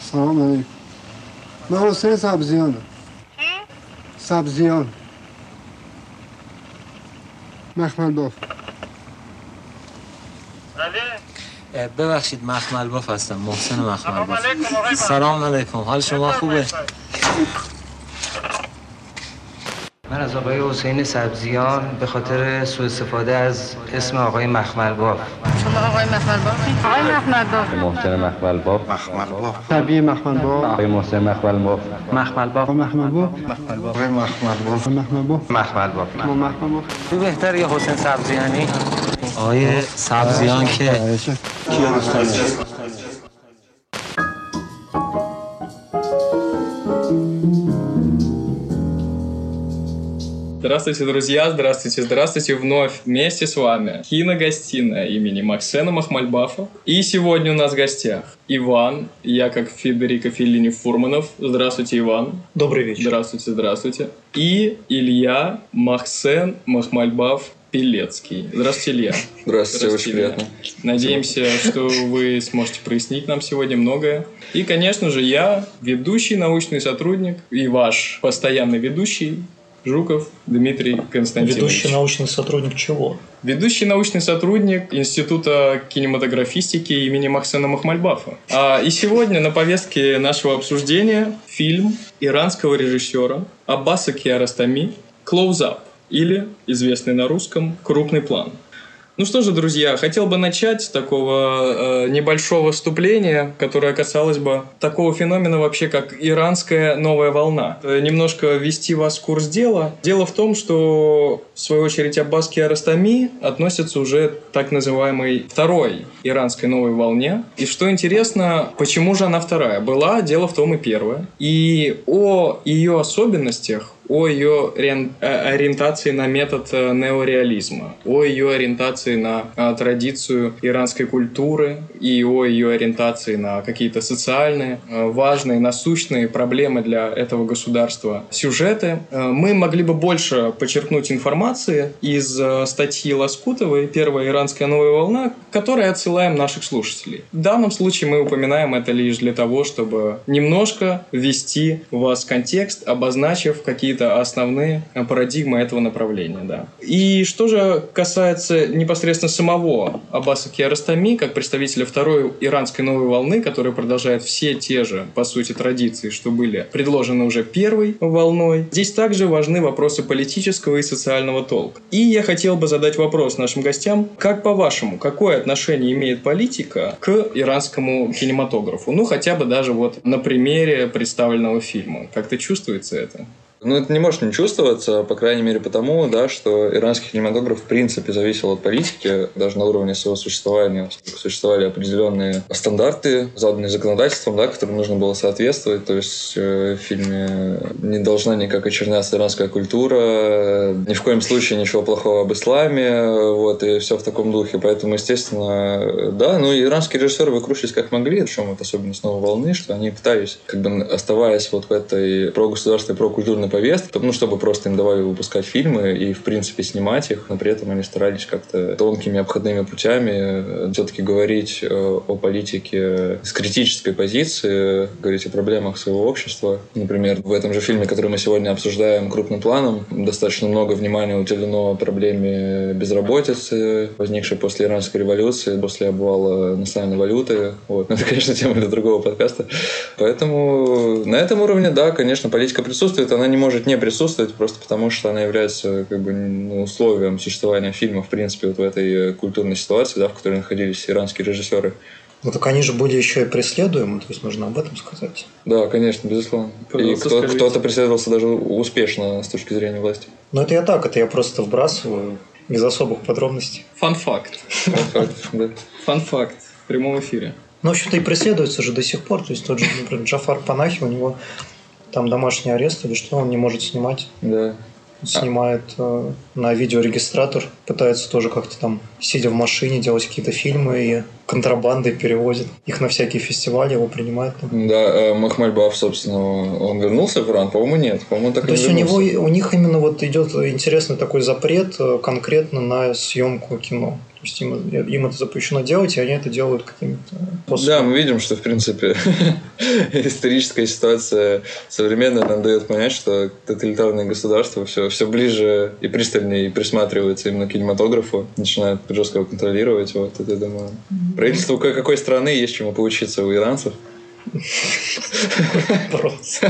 سلام علیکم. من حسین سبزیانم. سبزیان. مخمل باف ببخشید مخمل باف هستم محسن مخمل باف سلام علیکم حال شما خوبه؟ من از آقای حسین سبزیان به خاطر سوء استفاده از اسم آقای مخمل باف آقای مخملباب مخمل باف، محسن مخملباب مخملباب مخمل باف، آقای محسن مخملباب مخملباب مخملباب مخملباب مخملباب مخملباب مخملباب بهتر یا حسین سبزیانی؟ آقای سبزیان که کیا دوست Здравствуйте, друзья! Здравствуйте, здравствуйте! Вновь вместе с вами киногостиная имени Максена Махмальбафа. И сегодня у нас в гостях Иван, я как Федерико Феллини Фурманов. Здравствуйте, Иван. Добрый вечер. Здравствуйте, здравствуйте. И Илья Махсен Махмальбаф Пелецкий. Здравствуйте, Илья. Здравствуйте, очень Илья. приятно. Надеемся, что вы сможете прояснить нам сегодня многое. И, конечно же, я, ведущий научный сотрудник и ваш постоянный ведущий Жуков Дмитрий Константинович. Ведущий научный сотрудник чего? Ведущий научный сотрудник Института кинематографистики имени Максена Махмальбафа. А, и сегодня на повестке нашего обсуждения фильм иранского режиссера Аббаса Киаростами «Close Up» или, известный на русском, «Крупный план». Ну что же, друзья, хотел бы начать с такого э, небольшого вступления, которое касалось бы такого феномена вообще, как иранская новая волна. Э, немножко ввести вас в курс дела. Дело в том, что, в свою очередь, Аббас Киаростами относится уже так называемой второй иранской новой волне. И что интересно, почему же она вторая? Была, дело в том, и первая. И о ее особенностях, о ее э, ориентации на метод э, неореализма, о ее ориентации на э, традицию иранской культуры и о ее ориентации на какие-то социальные, важные, насущные проблемы для этого государства сюжеты. Мы могли бы больше почерпнуть информации из статьи Лоскутовой «Первая иранская новая волна», которой отсылаем наших слушателей. В данном случае мы упоминаем это лишь для того, чтобы немножко ввести вас в контекст, обозначив какие-то основные э, парадигмы этого направления. Да. И что же касается непосредственно самого Аббаса Киаростами, как представителя второй иранской новой волны, которая продолжает все те же, по сути, традиции, что были предложены уже первой волной, здесь также важны вопросы политического и социального толка. И я хотел бы задать вопрос нашим гостям, как по-вашему, какое отношение имеет политика к иранскому кинематографу? Ну, хотя бы даже вот на примере представленного фильма. Как-то чувствуется это? Ну, это не может не чувствоваться, по крайней мере, потому, да, что иранский кинематограф в принципе зависел от политики, даже на уровне своего существования. Существовали определенные стандарты, заданные законодательством, да, которым нужно было соответствовать. То есть э, в фильме не должна никак очерняться иранская культура, ни в коем случае ничего плохого об исламе, вот, и все в таком духе. Поэтому, естественно, да, ну, иранские режиссеры выкручивались как могли, в чем вот особенность новой волны, что они пытались, как бы оставаясь вот в этой прогосударственной, прокультурной повестке, ну, чтобы просто им давали выпускать фильмы и, в принципе, снимать их, но при этом они старались как-то тонкими обходными путями все-таки говорить э, о политике с критической позиции, говорить о проблемах своего общества. Например, в этом же фильме, который мы сегодня обсуждаем крупным планом, достаточно много внимания уделено проблеме безработицы, возникшей после иранской революции, после обвала национальной валюты. Вот. Но это, конечно, тема для другого подкаста. Поэтому на этом уровне, да, конечно, политика присутствует. Она не может не присутствовать, просто потому что она является как бы, ну, условием существования фильма, в принципе, вот в этой культурной ситуации, да, в которой находились иранские режиссеры. Ну так они же были еще и преследуемы, то есть нужно об этом сказать. Да, конечно, безусловно. Пожалуйста, и кто, кто-то преследовался даже успешно с точки зрения власти. Но это я так, это я просто вбрасываю без особых подробностей. Фан-факт. Факт, да. Фан-факт в прямом эфире. Ну, в общем-то, и преследуется же до сих пор. То есть тот же, например, Джафар Панахи, у него там домашний арест или что, он не может снимать. Да. Снимает э, на видеорегистратор, пытается тоже как-то там, сидя в машине, делать какие-то фильмы и контрабандой перевозит. Их на всякие фестивали его принимают. Там. Да, э, Махмальбаф, собственно, он вернулся в Иран? По-моему, нет. По-моему, так То есть у него, у них именно вот идет интересный такой запрет э, конкретно на съемку кино. То есть им, им это запрещено делать, и они это делают каким-то способом. Да, мы видим, что, в принципе, историческая ситуация современная нам дает понять, что тоталитарные государства все, все ближе и пристальнее присматриваются именно к кинематографу, начинают жестко его контролировать. Вот это, я думаю, правительству какой страны есть чему поучиться у иранцев. Вопрос.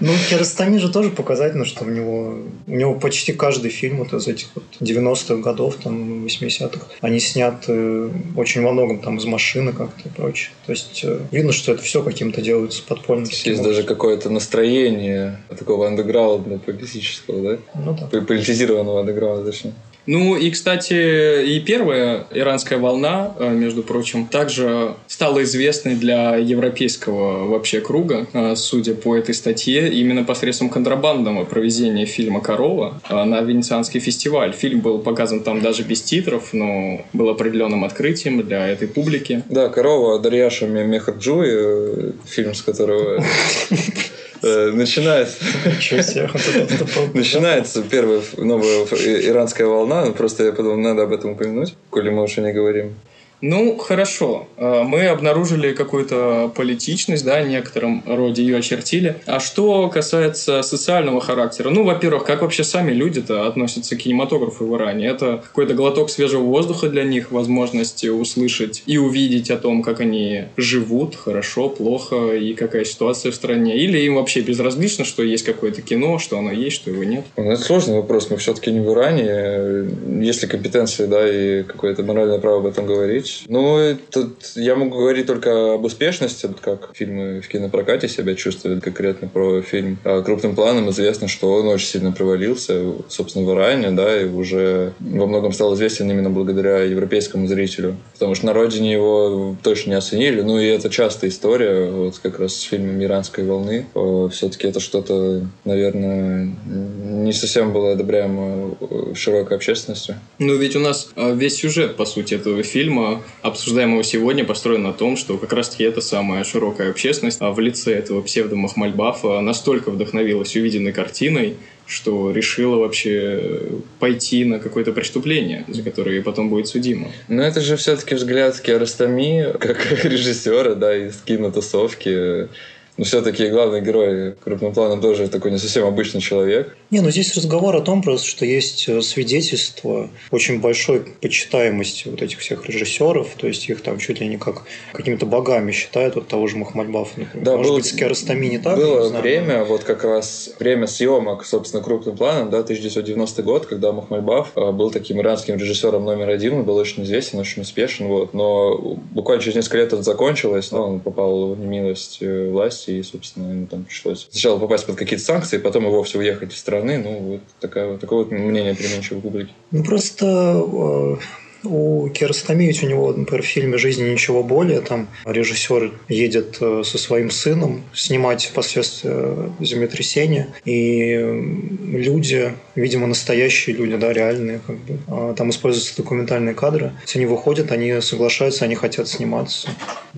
Ну, Киростами же тоже показательно, что у него, у него почти каждый фильм вот из этих вот 90-х годов, там, 80-х, они сняты очень во многом там из машины как-то и прочее. То есть э, видно, что это все каким-то делается подпольно. Есть даже какое-то настроение такого андеграунда политического, да? Ну да. Политизированного андеграунда, точнее. Ну и, кстати, и первая иранская волна, э, между прочим, также стала известной для европейского вообще круга, э, судя по этой статье, именно посредством контрабандного проведения фильма «Корова» э, на Венецианский фестиваль. Фильм был показан там даже без титров, но был определенным открытием для этой публики. Да, «Корова» Дарьяша Мехарджуи, фильм, с которого начинается... Начинается первая новая иранская волна. Просто я подумал, надо об этом упомянуть, коли мы уже не говорим. Ну, хорошо. Э, мы обнаружили какую-то политичность, да, в некотором роде ее очертили. А что касается социального характера? Ну, во-первых, как вообще сами люди-то относятся к кинематографу в Иране? Это какой-то глоток свежего воздуха для них, возможность услышать и увидеть о том, как они живут, хорошо, плохо, и какая ситуация в стране? Или им вообще безразлично, что есть какое-то кино, что оно есть, что его нет? Ну, это сложный вопрос. Мы все-таки не в Иране. Есть ли компетенции, да, и какое-то моральное право об этом говорить? Ну, тут я могу говорить только об успешности, вот как фильмы в кинопрокате себя чувствуют конкретно про фильм. А крупным планом известно, что он очень сильно провалился, собственно, в Иране, да, и уже во многом стал известен именно благодаря европейскому зрителю. Потому что на родине его точно не оценили. Ну, и это частая история, вот как раз с фильмом «Иранской волны». Все-таки это что-то, наверное, не совсем было одобряемо широкой общественностью. Ну, ведь у нас а, весь сюжет, по сути, этого фильма обсуждаемого сегодня построен на том, что как раз-таки эта самая широкая общественность а в лице этого псевдо-Махмальбафа настолько вдохновилась увиденной картиной, что решила вообще пойти на какое-то преступление, за которое потом будет судимо. Но это же все-таки взгляд Киаростами, как режиссера, да, из кинотусовки. Но все-таки главный герой крупным планом тоже такой не совсем обычный человек. Не, ну здесь разговор о том просто, что есть э, свидетельство очень большой почитаемости вот этих всех режиссеров, то есть их там чуть ли не как какими-то богами считают, вот того же Махмальбафа, например. Да, Может был, быть, с Киаростами не так? Было не знаю, время, но... вот как раз время съемок, собственно, крупным планом, да, 1990 год, когда Махмальбаф э, был таким иранским режиссером номер один, он был очень известен, очень успешен, вот, но буквально через несколько лет это закончилось, но он попал в немилость э, власти, и, собственно, ему там пришлось сначала попасть под какие-то санкции, потом и вовсе уехать из страны, ну, вот такая, такое вот мнение переменчивой публики. Ну, просто э, у Киаростами ведь у него, например, в фильме «Жизни ничего более» там режиссер едет э, со своим сыном снимать последствия землетрясения, и люди, видимо, настоящие люди, да, реальные, как бы, а там используются документальные кадры, если они выходят, они соглашаются, они хотят сниматься.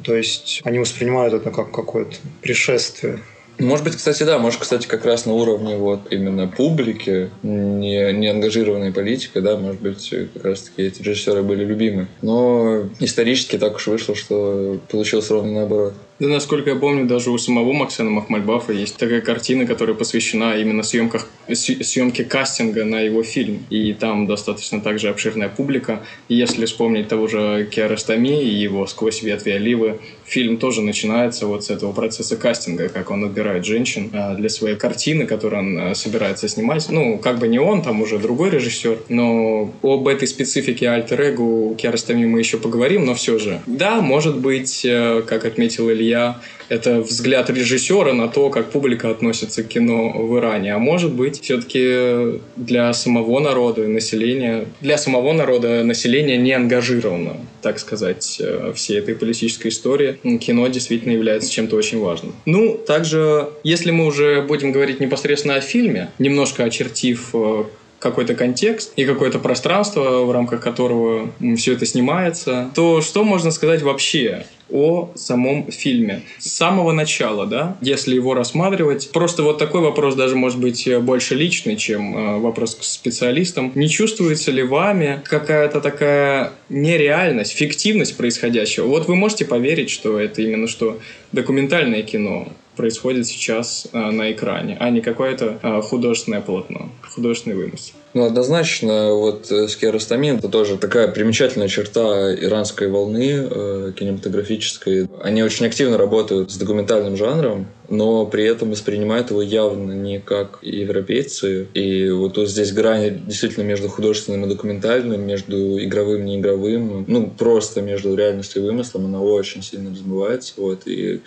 То есть они воспринимают это как какое-то пришествие может быть, кстати, да, может, кстати, как раз на уровне вот именно публики, не, не ангажированной политикой, да, может быть, как раз таки эти режиссеры были любимы. Но исторически так уж вышло, что получилось ровно наоборот. Да, насколько я помню, даже у самого Максена Махмальбафа есть такая картина, которая посвящена именно съемках, съемке кастинга на его фильм. И там достаточно также обширная публика. И если вспомнить того же Киаростами и его «Сквозь ветви оливы», фильм тоже начинается вот с этого процесса кастинга, как он отбирает женщин а, для своей картины, которую он а, собирается снимать. Ну, как бы не он, там уже другой режиссер, но об этой специфике альтер-эго Киаростами мы еще поговорим, но все же. Да, может быть, э, как отметил Илья, я это взгляд режиссера на то, как публика относится к кино в Иране. А может быть, все-таки для самого народа и населения, для самого народа населения не ангажировано, так сказать, э, всей этой политической истории. Кино действительно является чем-то очень важным. Ну, также, если мы уже будем говорить непосредственно о фильме, немножко очертив э, какой-то контекст и какое-то пространство, в рамках которого все это снимается, то что можно сказать вообще о самом фильме. С самого начала, да, если его рассматривать. Просто вот такой вопрос даже может быть больше личный, чем э, вопрос к специалистам. Не чувствуется ли вами какая-то такая нереальность, фиктивность происходящего? Вот вы можете поверить, что это именно что документальное кино, происходит сейчас а, на экране, а не какое-то а, художественное полотно, художественный вымысел. Ну, однозначно, вот э, скеростомин – это тоже такая примечательная черта иранской волны э, кинематографической. Они очень активно работают с документальным жанром, но при этом воспринимают его явно не как европейцы. И вот, вот здесь грань действительно между художественным и документальным, между игровым и неигровым, ну, просто между реальностью и вымыслом, она очень сильно размывается. Вот, и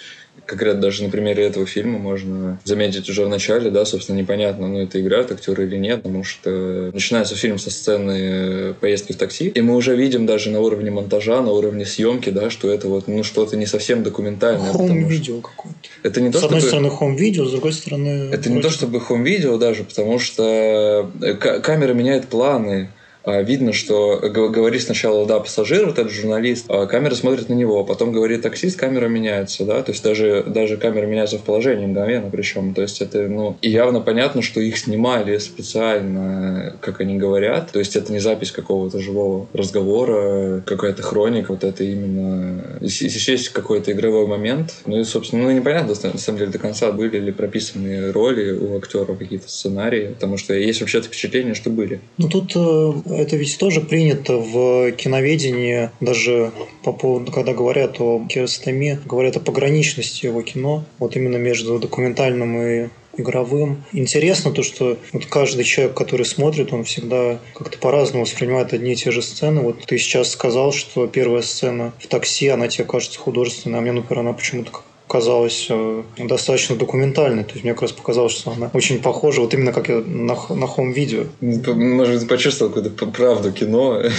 как раз даже на примере этого фильма можно заметить уже в начале, да, собственно, непонятно, ну, это играют актеры или нет, потому что начинается фильм со сцены поездки в такси, и мы уже видим даже на уровне монтажа, на уровне съемки, да, что это вот, ну, что-то не совсем документальное. Хом-видео какое-то. Это не то, одной стороны хом-видео, с другой стороны... Это не то, чтобы хом-видео даже, потому что э, камера меняет планы, видно, что говорит сначала, да, пассажир, вот этот журналист, а камера смотрит на него, потом говорит таксист, камера меняется, да, то есть даже, даже камера меняется в положении мгновенно причем, то есть это, ну, и явно понятно, что их снимали специально, как они говорят, то есть это не запись какого-то живого разговора, какая-то хроника, вот это именно, если есть какой-то игровой момент, ну и, собственно, ну, непонятно, на самом деле, до конца были ли прописаны роли у актеров, какие-то сценарии, потому что есть вообще-то впечатление, что были. Ну, тут э, это ведь тоже принято в киноведении, даже по поводу, когда говорят о керстоме, говорят о пограничности его кино, вот именно между документальным и игровым. Интересно то, что вот каждый человек, который смотрит, он всегда как-то по-разному воспринимает одни и те же сцены. Вот ты сейчас сказал, что первая сцена в такси, она тебе кажется художественной, а мне, например, она почему-то казалась э, достаточно документальной. То есть мне как раз показалось, что она очень похожа, вот именно как я на, на хом-видео. Может, почувствовал какую-то правду кино.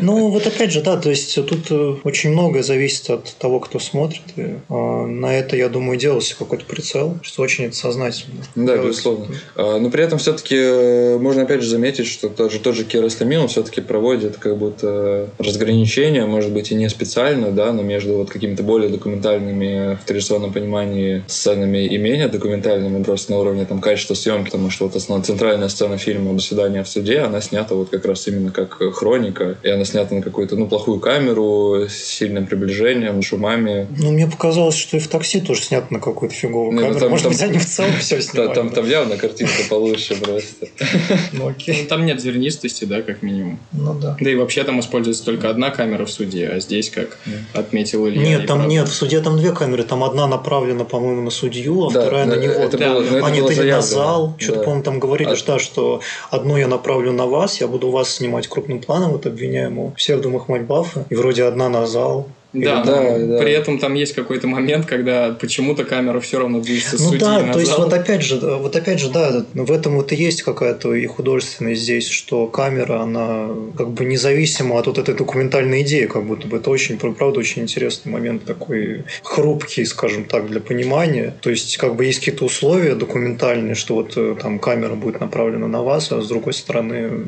Ну, вот опять же, да, то есть тут э, очень многое зависит от того, кто смотрит. И, э, на это, я думаю, делался какой-то прицел, что очень это сознательно. Да, безусловно. А, но при этом все-таки э, можно опять же заметить, что тот же, тот же Киаростами, он все-таки проводит как будто разграничение, может быть, и не специально, да, но между вот какими-то более документальными традиционном понимании сценами и менее документальными, просто на уровне там качества съемки, потому что вот основная центральная сцена фильма «До свидания в суде», она снята вот как раз именно как хроника, и она снята на какую-то, ну, плохую камеру с сильным приближением, шумами. Ну, мне показалось, что и в такси тоже снято на какую-то фиговую ну, камеру. Там, Может там, быть, они в целом все снимали. Там, там явно картинка получше просто. Ну, окей. Ну, там нет зернистости, да, как минимум. Ну, да. Да и вообще там используется только одна камера в суде, а здесь, как отметил Илья... Нет, там нет, в суде там две камеры, там одна направлена, по-моему, на судью, а да, вторая на него. Это да. было, это нет, было на зал. Что-то, да. по-моему, там говорили, а... что, что одну я направлю на вас, я буду вас снимать крупным планом, вот обвиняемого псевдомых Мальбафа, и вроде одна на зал, да, да, да, при этом там есть какой-то момент, когда почему-то камера все равно движется ну, судьи да, назад. то есть вот опять же, вот опять же, да, в этом вот и есть какая-то и художественность здесь, что камера, она как бы независима от вот этой документальной идеи, как будто бы это очень, правда, очень интересный момент такой хрупкий, скажем так, для понимания. То есть как бы есть какие-то условия документальные, что вот э, там камера будет направлена на вас, а с другой стороны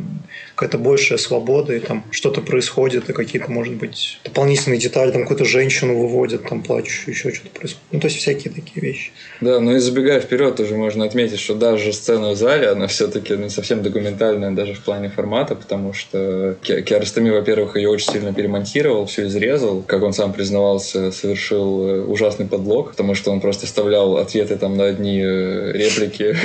какая-то большая свобода, и там что-то происходит, и какие-то, может быть, дополнительные детали, там какую-то женщину выводят, там плачущую, еще что-то происходит. Ну, то есть всякие такие вещи. Да, ну и забегая вперед, тоже можно отметить, что даже сцена в зале, она все-таки не совсем документальная даже в плане формата, потому что Киаростами, во-первых, ее очень сильно перемонтировал, все изрезал, как он сам признавался, совершил э, ужасный подлог, потому что он просто вставлял ответы там на одни э, реплики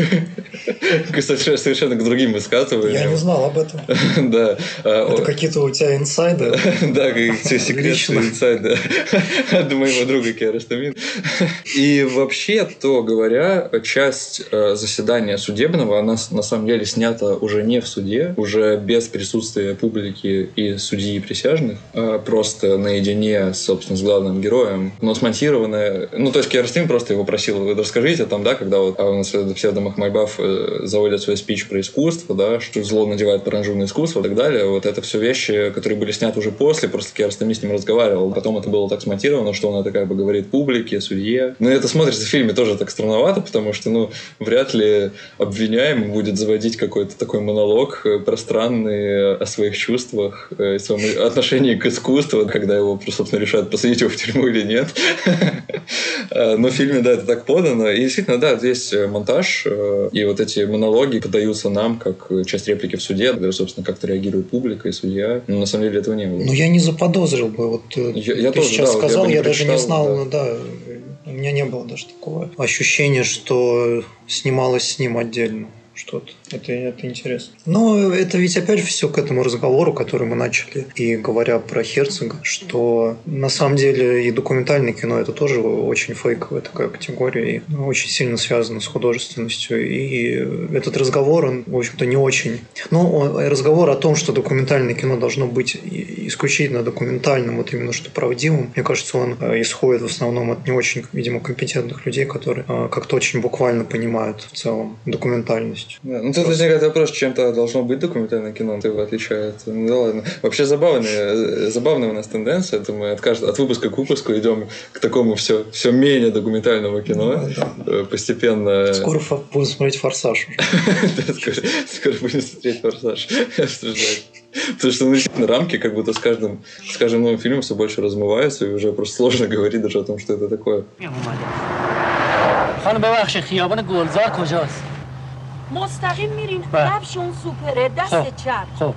совершенно к другим высказываниям. Я не знал об этом. Да. А, Это какие-то у тебя инсайды? Да, какие-то секретные инсайды от моего друга Киаростамин. И вообще, то говоря, часть э, заседания судебного, она на самом деле снята уже не в суде, уже без присутствия публики и судьи и присяжных, а просто наедине, собственно, с главным героем, но смонтированная... Ну, то есть Киаростамин просто его просил, расскажите там, да, когда вот а у нас псевдо Махмайбаф э, заводят свой спич про искусство, да, что зло надевает паранжу искусство, искусства и так далее. Вот это все вещи, которые были сняты уже после, просто Киаростами с ним разговаривал. Потом это было так смонтировано, что он это как бы говорит публике, судье. Но это смотрится в фильме тоже так странновато, потому что, ну, вряд ли обвиняемый будет заводить какой-то такой монолог э, пространный о своих чувствах, э, о своем отношении к искусству, когда его, собственно, решают посадить его в тюрьму или нет. Э, но в фильме, да, это так подано. И действительно, да, здесь монтаж, и вот эти монологи подаются нам как часть реплики в суде, когда, собственно, как-то реагирует публика и судья. Но на самом деле этого не было. Ну, я не заподозрил бы. Вот я, я ты тоже, сейчас да, сказал, я, бы я не даже не знал, да. ну да, у меня не было даже такого ощущения, что снималось с ним отдельно что-то. Это, это интересно. Но это ведь опять же все к этому разговору, который мы начали, и говоря про Херцога, что на самом деле и документальное кино это тоже очень фейковая такая категория, и очень сильно связано с художественностью. И этот разговор, он, в общем-то, не очень... Ну, разговор о том, что документальное кино должно быть исключительно документальным, вот именно что правдивым, мне кажется, он исходит в основном от не очень, видимо, компетентных людей, которые как-то очень буквально понимают в целом документальность Да, ну тут возникает вопрос, чем-то должно быть документальное кино, его отличает. Ну да ладно. Вообще забавная, забавная у нас тенденция, это мы от, каждого, от выпуска к выпуску идем к такому все, все менее документальному кино. Да, да. Постепенно... Скоро будем смотреть «Форсаж». Скоро будем смотреть «Форсаж». Потому что ну, действительно рамки как будто с каждым, с каждым новым фильмом все больше размываются, и уже просто сложно говорить даже о том, что это такое. خانم ببخشید خیابان گلزار کجاست؟ مستقیم میریم کفش اون سوپره دست چپ خب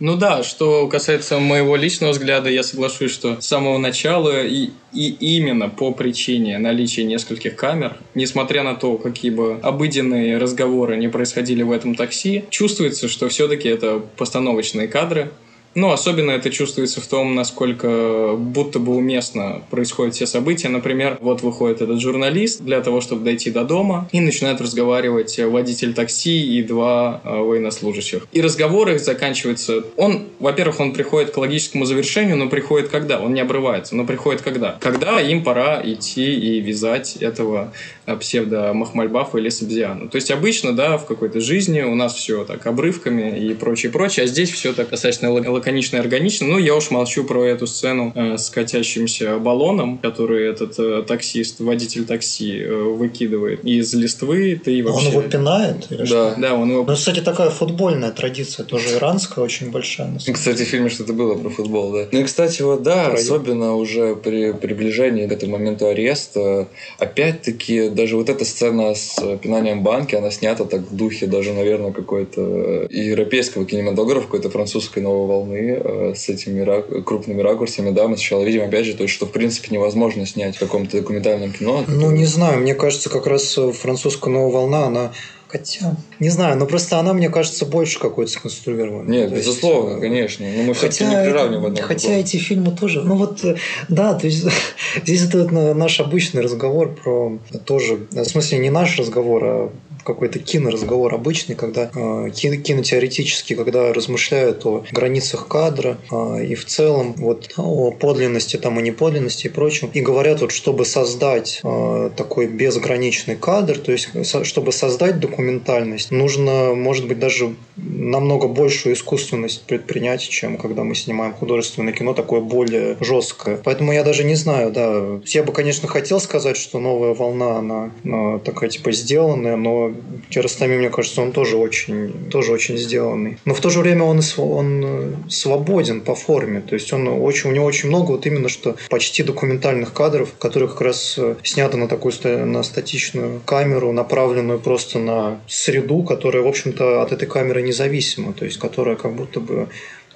Ну да, что касается моего личного взгляда, я соглашусь, что с самого начала и, и именно по причине наличия нескольких камер, несмотря на то, какие бы обыденные разговоры не происходили в этом такси, чувствуется, что все-таки это постановочные кадры, ну, особенно это чувствуется в том, насколько будто бы уместно происходят все события. Например, вот выходит этот журналист для того, чтобы дойти до дома, и начинают разговаривать водитель такси и два э, военнослужащих. И разговор их заканчивается... Он, во-первых, он приходит к логическому завершению, но приходит когда? Он не обрывается, но приходит когда? Когда им пора идти и вязать этого псевдо-махмальбафа или сабзиана. То есть обычно, да, в какой-то жизни у нас все так обрывками и прочее, прочее, а здесь все так достаточно лаконично и органично. Ну, я уж молчу про эту сцену э, с катящимся баллоном, который этот э, таксист, водитель такси э, выкидывает из листвы. Ты вообще... Он его пинает? Да, что? да, он его... Ну, кстати, такая футбольная традиция, тоже иранская, очень большая. Кстати, в фильме что-то было про футбол, да. Ну и, кстати, вот да, Про- особенно уже при приближении к этому моменту ареста, опять-таки, даже вот эта сцена с пинанием банки, она снята так в духе даже, наверное, какой-то европейского кинематографа, какой-то французской новой волны э, с этими крупными ракурсами, да, мы сначала видим, опять же, то есть, что, в принципе, невозможно снять в каком-то документальном кино. Ну, не знаю, мне кажется, как раз э, французская новая волна, она Хотя, не знаю, но просто она, мне кажется, больше какой-то сконструированной. Нет, То есть, безусловно, э, конечно. Но мы все-таки Хотя, не приравниваем одно к хотя другому. эти фильмы тоже, ну вот, да, то есть здесь это наш обычный разговор про тоже, в смысле не наш разговор, а какой-то киноразговор обычный, когда э, кино, кинотеоретически, когда размышляют о границах кадра э, и в целом вот о подлинности там и неподлинности и прочем, и говорят вот, чтобы создать э, такой безграничный кадр, то есть со- чтобы создать документальность, нужно, может быть, даже намного большую искусственность предпринять, чем когда мы снимаем художественное кино, такое более жесткое. Поэтому я даже не знаю, да. Я бы, конечно, хотел сказать, что новая волна, она, э, такая типа сделанная, но Киростами, мне кажется, он тоже очень, тоже очень сделанный. Но в то же время он, он э, свободен по форме. То есть он очень, у него очень много вот именно что почти документальных кадров, которые как раз э, сняты на такую на статичную камеру, направленную просто на среду, которая, в общем-то, от этой камеры независима. То есть которая как будто бы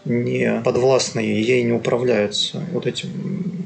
не подвластна ей, ей не управляется вот этим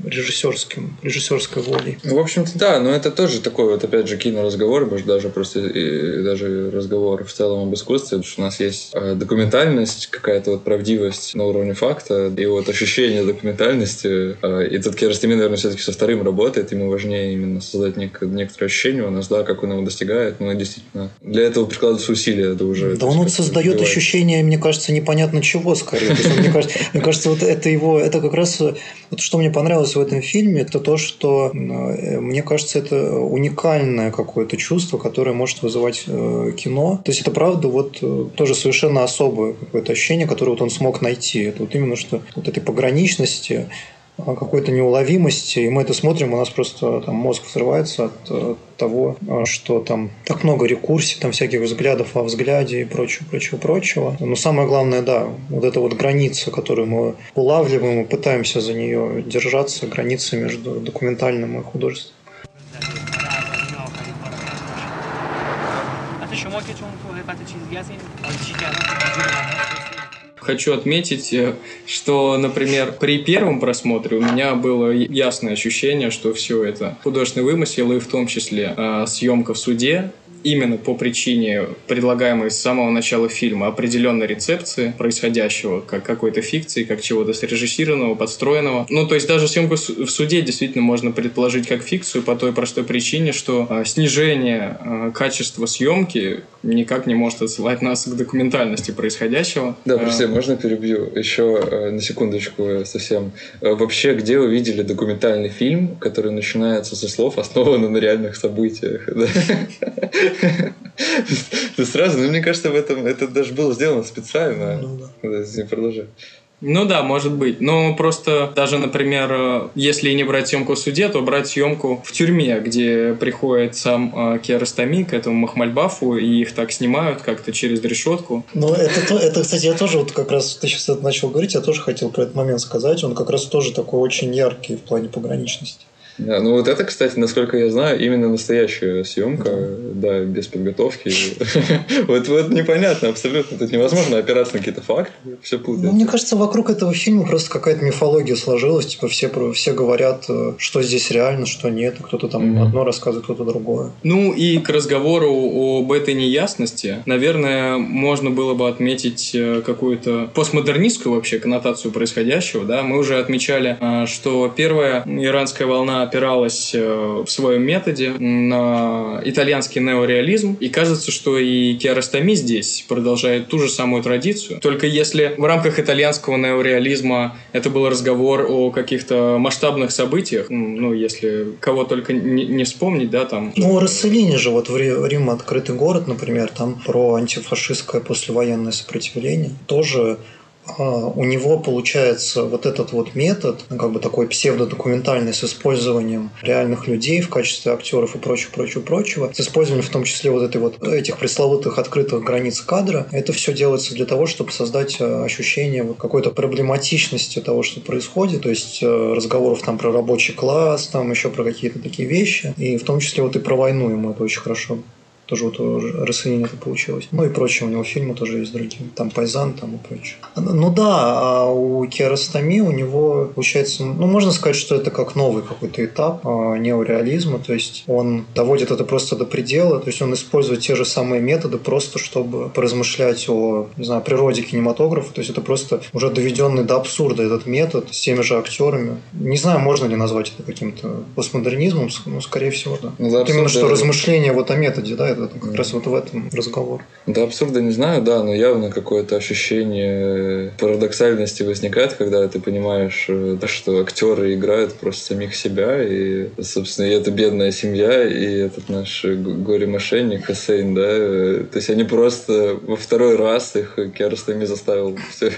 режиссерским, режиссерской волей. Ну, в общем-то, да, но это тоже такой вот, опять же, киноразговор, может, даже просто и даже разговор в целом об искусстве, потому что у нас есть э, документальность, какая-то вот правдивость на уровне факта, и вот ощущение документальности. э, и тут Киростами, наверное, все-таки со вторым работает, ему важнее именно создать нек- некоторое ощущение у нас, да, как он его достигает, но действительно для этого прикладываются усилия, это уже... Да он вот создает ощущение, мне кажется, непонятно чего скорее. Есть Мне кажется, мне кажется, вот это его, это как раз, вот что мне понравилось в этом фильме, это то, что, э, мне кажется, это уникальное какое-то чувство, которое может вызывать э, кино. То есть это правда вот э, тоже совершенно особое какое-то ощущение, которое вот он смог найти. Это вот именно что вот этой пограничности, какой-то неуловимости, и мы это смотрим, у нас просто там мозг взрывается от, от того, что там так много рекурсий, там всяких взглядов во взгляде и прочего, прочего, прочего. Но самое главное, да, вот эта вот граница, которую мы улавливаем и пытаемся за нее держаться, граница между документальным и художественным. Хочу отметить, э, что, например, при первом просмотре у меня было ясное ощущение, что все это художественный вымысел, и в том числе э, съемка в суде, именно по причине предлагаемой с самого начала фильма определенной рецепции происходящего, как какой-то фикции, как чего-то срежиссированного, подстроенного. Ну, то есть даже съемку в суде действительно можно предположить как фикцию по той простой причине, что э, снижение э, качества съемки никак не может отсылать нас к документальности происходящего. Да, прости, э, можно перебью еще на секундочку совсем. Вообще, где вы видели документальный фильм, который начинается со слов, основанный на реальных событиях? Ты сразу, ну, мне кажется, в этом это даже было сделано специально. Ну, да. Продолжай. Ну да, может быть. Но просто даже, например, если не брать съемку в суде, то брать съемку в тюрьме, где приходит сам э, Киаростами к этому Махмальбафу, и их так снимают как-то через решетку. Ну, это, это, кстати, я тоже вот как раз, ты сейчас это начал говорить, я тоже хотел про этот момент сказать. Он как раз тоже такой очень яркий в плане пограничности. Да, ну вот это, кстати, насколько я знаю, именно настоящая съемка, да, да без подготовки. вот, вот непонятно абсолютно. Тут невозможно опираться на какие-то факты, все путается. Ну, мне кажется, вокруг этого фильма просто какая-то мифология сложилась. Типа все, все говорят, э, что здесь реально, что нет. Кто-то там одно рассказывает, кто-то другое. Ну и к разговору об этой неясности, наверное, можно было бы отметить э, какую-то постмодернистскую вообще коннотацию происходящего. Да? Мы уже отмечали, э, что первая иранская волна опиралась э, в своем методе на итальянский неореализм. И кажется, что и Киаростами здесь продолжает ту же самую традицию. Только если в рамках итальянского неореализма это был разговор о каких-то масштабных событиях, ну, если кого только не, вспомнить, да, там... Ну, Расселини же, вот в Рим «Открытый город», например, там про антифашистское послевоенное сопротивление тоже у него получается вот этот вот метод, ну, как бы такой псевдодокументальный с использованием реальных людей в качестве актеров и прочего, прочего, прочего, с использованием в том числе вот этой вот этих пресловутых открытых границ кадра. Это все делается для того, чтобы создать а, ощущение вот какой-то проблематичности того, что происходит, то есть э, разговоров там про рабочий класс, там еще про какие-то такие вещи, и в том числе вот и про войну ему это очень хорошо тоже вот у Рассенина это получилось. Ну и прочее, у него фильмы тоже есть другие. Там Пайзан, там и прочее. Ну да, а у Киаростами у него получается, ну можно сказать, что это как новый какой-то этап а, неореализма, то есть он доводит это просто до предела, то есть он использует те же самые методы просто, чтобы поразмышлять о, не знаю, природе кинематографа, то есть это просто уже доведенный до абсурда этот метод с теми же актерами. Не знаю, можно ли назвать это каким-то постмодернизмом, ну, скорее всего, да. Ну, вот именно что размышление вот о методе, да, это это как раз вот в этом разговор. Да, абсурда не знаю, да, но явно какое-то ощущение парадоксальности возникает, когда ты понимаешь, э, что актеры играют просто самих себя, и, собственно, и эта бедная семья, и этот наш горе-мошенник Хасейн, да, э, то есть они просто во второй раз их Киаростами заставил все,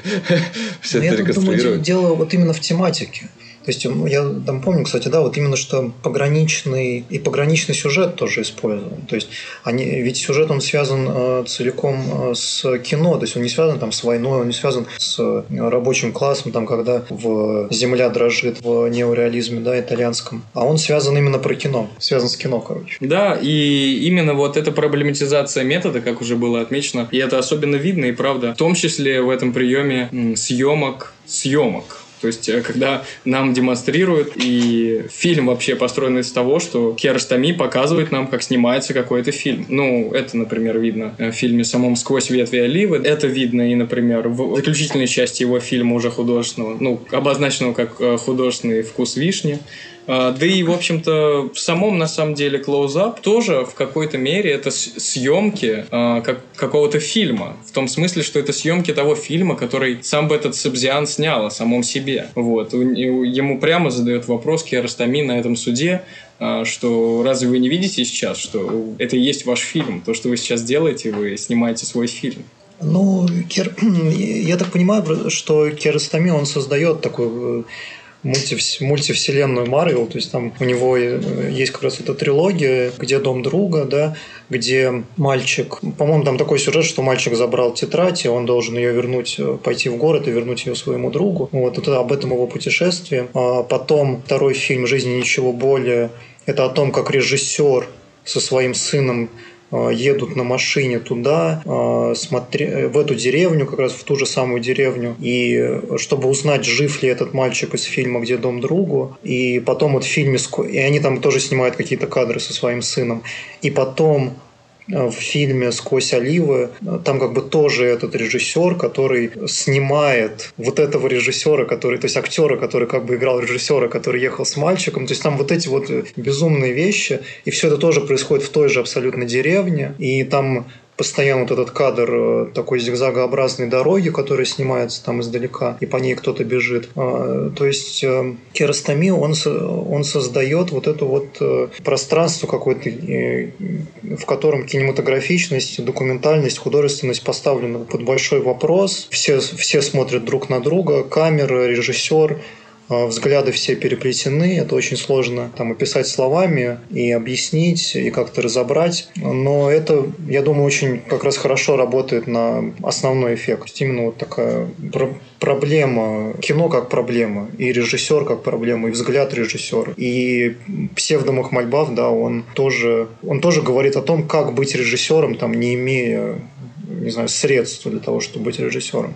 все это реконструировать. Я думаю, дело вот именно в тематике. То есть я там помню, кстати, да, вот именно что пограничный и пограничный сюжет тоже использован. То есть они, ведь сюжет он связан э, целиком э, с кино, то есть он не связан там с войной, он не связан с э, рабочим классом, там, когда в земля дрожит в неореализме, да, итальянском, а он связан именно про кино, связан с кино, короче. Да, и именно вот эта проблематизация метода, как уже было отмечено, и это особенно видно и правда, в том числе в этом приеме съемок, съемок то есть, э, когда нам демонстрируют, и фильм вообще построен из того, что Киаростами показывает нам, как снимается какой-то фильм. Ну, это, например, видно в фильме самом «Сквозь ветви оливы». Это видно и, например, в заключительной части его фильма уже художественного, ну, обозначенного как э, художественный вкус вишни. А, Да и, в общем-то, в самом, на самом деле, клоузап тоже в какой-то мере это съемки а, как, какого-то фильма. В том смысле, что это съемки того фильма, который сам бы этот Сабзиан снял о самом себе. Вот. Ему прямо задает вопрос Киаростами на этом суде, а, что разве вы не видите сейчас, что это и есть ваш фильм? То, что вы сейчас делаете, вы снимаете свой фильм. Ну, Кер... я так понимаю, что Керастами, он создает такую э, мультивс- мультивселенную Марвел, то есть там у него э, есть как раз эта трилогия, где дом друга, да, где мальчик, по-моему, там такой сюжет, что мальчик забрал тетрадь, и он должен ее вернуть, э, пойти в город и вернуть ее своему другу. Вот, это об этом его путешествии. А потом второй фильм «Жизни ничего более» это о том, как режиссер со своим сыном едут на машине туда, э, смотре- в эту деревню, как раз в ту же самую деревню, и э, чтобы узнать, жив ли этот мальчик из фильма «Где дом другу», и потом вот в фильме, и они там тоже снимают какие-то кадры со своим сыном, и потом в фильме «Сквозь оливы» э, там как бы тоже этот режиссер, который снимает вот этого режиссера, который, то есть актера, который как бы играл режиссера, который ехал с мальчиком. То есть там вот эти вот э, безумные вещи, и все это тоже происходит в той же абсолютно деревне, и там постоянно вот этот кадр э, такой зигзагообразной дороги, которая снимается там издалека, и по ней кто-то бежит. А, То есть э, Киаростами, он, он создает вот это вот э, пространство какое-то, в котором кинематографичность, документальность, художественность поставлены под большой вопрос. Все, все смотрят друг на друга, камера, режиссер, взгляды все переплетены, это очень сложно там описать словами и объяснить, и как-то разобрать, но это, я думаю, очень как раз хорошо работает на основной эффект. Именно вот такая про- проблема, кино как проблема, и режиссер как проблема, и взгляд режиссера, и псевдомах Мальбав, да, он тоже, он тоже говорит о том, как быть режиссером, там, не имея, не знаю, средств для того, чтобы быть режиссером.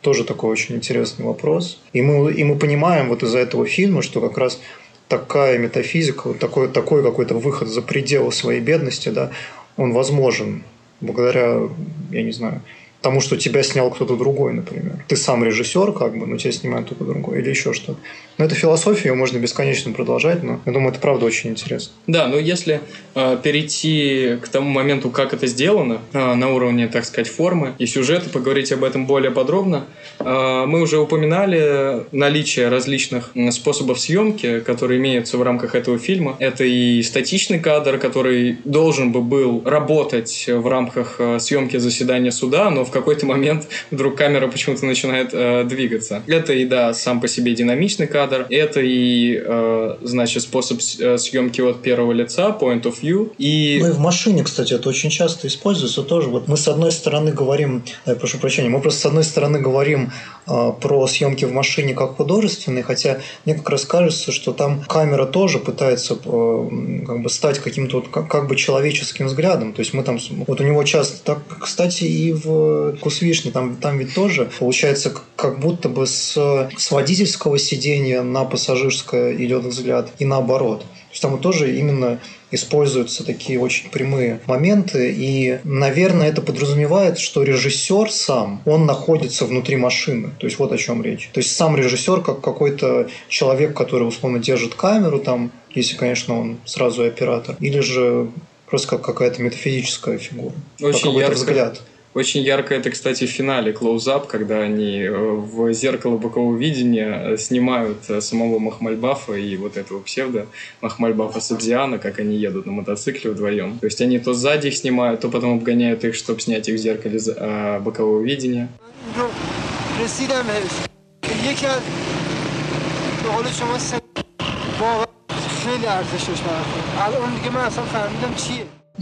Тоже такой очень интересный вопрос. И мы, и мы понимаем вот из-за этого фильма, что как раз такая метафизика, вот такой, такой какой-то выход за пределы своей бедности, да, он возможен благодаря, я не знаю, тому, что тебя снял кто-то другой, например. Ты сам режиссер, как бы, но тебя снимает кто-то другой или еще что-то. Но это философия, ее можно бесконечно продолжать, но я думаю, это правда очень интересно. Да, но если э, перейти к тому моменту, как это сделано, э, на уровне, так сказать, формы и сюжета, поговорить об этом более подробно, э, мы уже упоминали наличие различных способов съемки, которые имеются в рамках этого фильма. Это и статичный кадр, который должен бы был работать в рамках э, съемки заседания суда, но в какой-то момент вдруг камера почему-то начинает э, двигаться. Это и, да, сам по себе динамичный кадр, это и, э, значит, способ э, съемки от первого лица, point of view, и... Ну и в машине, кстати, это очень часто используется тоже. Вот мы с одной стороны говорим, я прошу прощения, мы просто с одной стороны говорим э, про съемки в машине как художественные, хотя мне как раз кажется, что там камера тоже пытается э, как бы стать каким-то вот как, как бы человеческим взглядом. То есть мы там, вот у него часто, так, кстати, и в «Вкус вишни», там, там ведь тоже получается как будто бы с, с водительского сидения на пассажирское идет взгляд и наоборот. То есть там тоже именно используются такие очень прямые моменты, и, наверное, это подразумевает, что режиссер сам, он находится внутри машины. То есть вот о чем речь. То есть сам режиссер как какой-то человек, который условно держит камеру там, если, конечно, он сразу и оператор, или же просто как какая-то метафизическая фигура, как Очень какой-то ярко. взгляд. Очень ярко это, кстати, в финале Close-Up, когда они э, в зеркало бокового видения э, снимают э, самого Махмальбафа и вот этого псевдо Махмальбафа Сабзиана, как они едут на мотоцикле вдвоем. То есть они то сзади их снимают, то потом обгоняют их, чтобы снять их в зеркале э, бокового видения жили, а здесь очень А он гимназ, он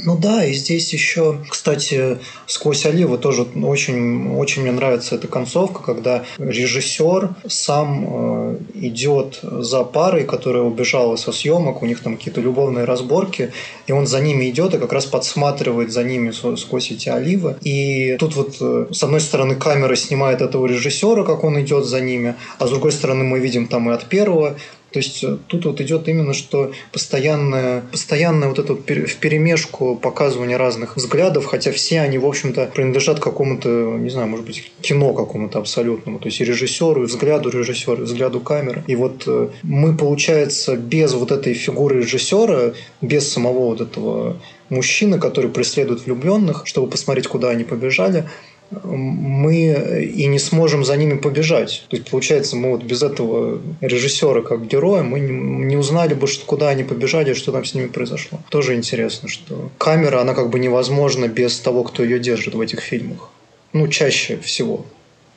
ну да, и здесь еще, кстати, сквозь Оливы тоже очень, очень мне нравится эта концовка, когда режиссер сам э, идет за парой, которая убежала со съемок, у них там какие-то любовные разборки, и он за ними идет и как раз подсматривает за ними сквозь эти оливы. И тут вот, э, с одной стороны, камера снимает этого режиссера, как он идет за ними, а с другой стороны, мы видим там и от первого то есть э, тут вот идет именно, что постоянное, постоянное вот это в перемешку показывание разных взглядов, хотя все они, в общем-то, принадлежат какому-то, не знаю, может быть, кино какому-то абсолютному. То есть и режиссеру, и взгляду режиссера, и взгляду камеры. И вот э, мы, получается, без вот этой фигуры режиссера, без самого вот этого мужчины, который преследует влюбленных, чтобы посмотреть, куда они побежали, мы и не сможем за ними побежать. То есть, получается, мы вот без этого режиссера как героя мы не, узнали бы, что, куда они побежали, что там с ними произошло. Тоже интересно, что камера, она как бы невозможна без того, кто ее держит в этих фильмах. Ну, чаще всего.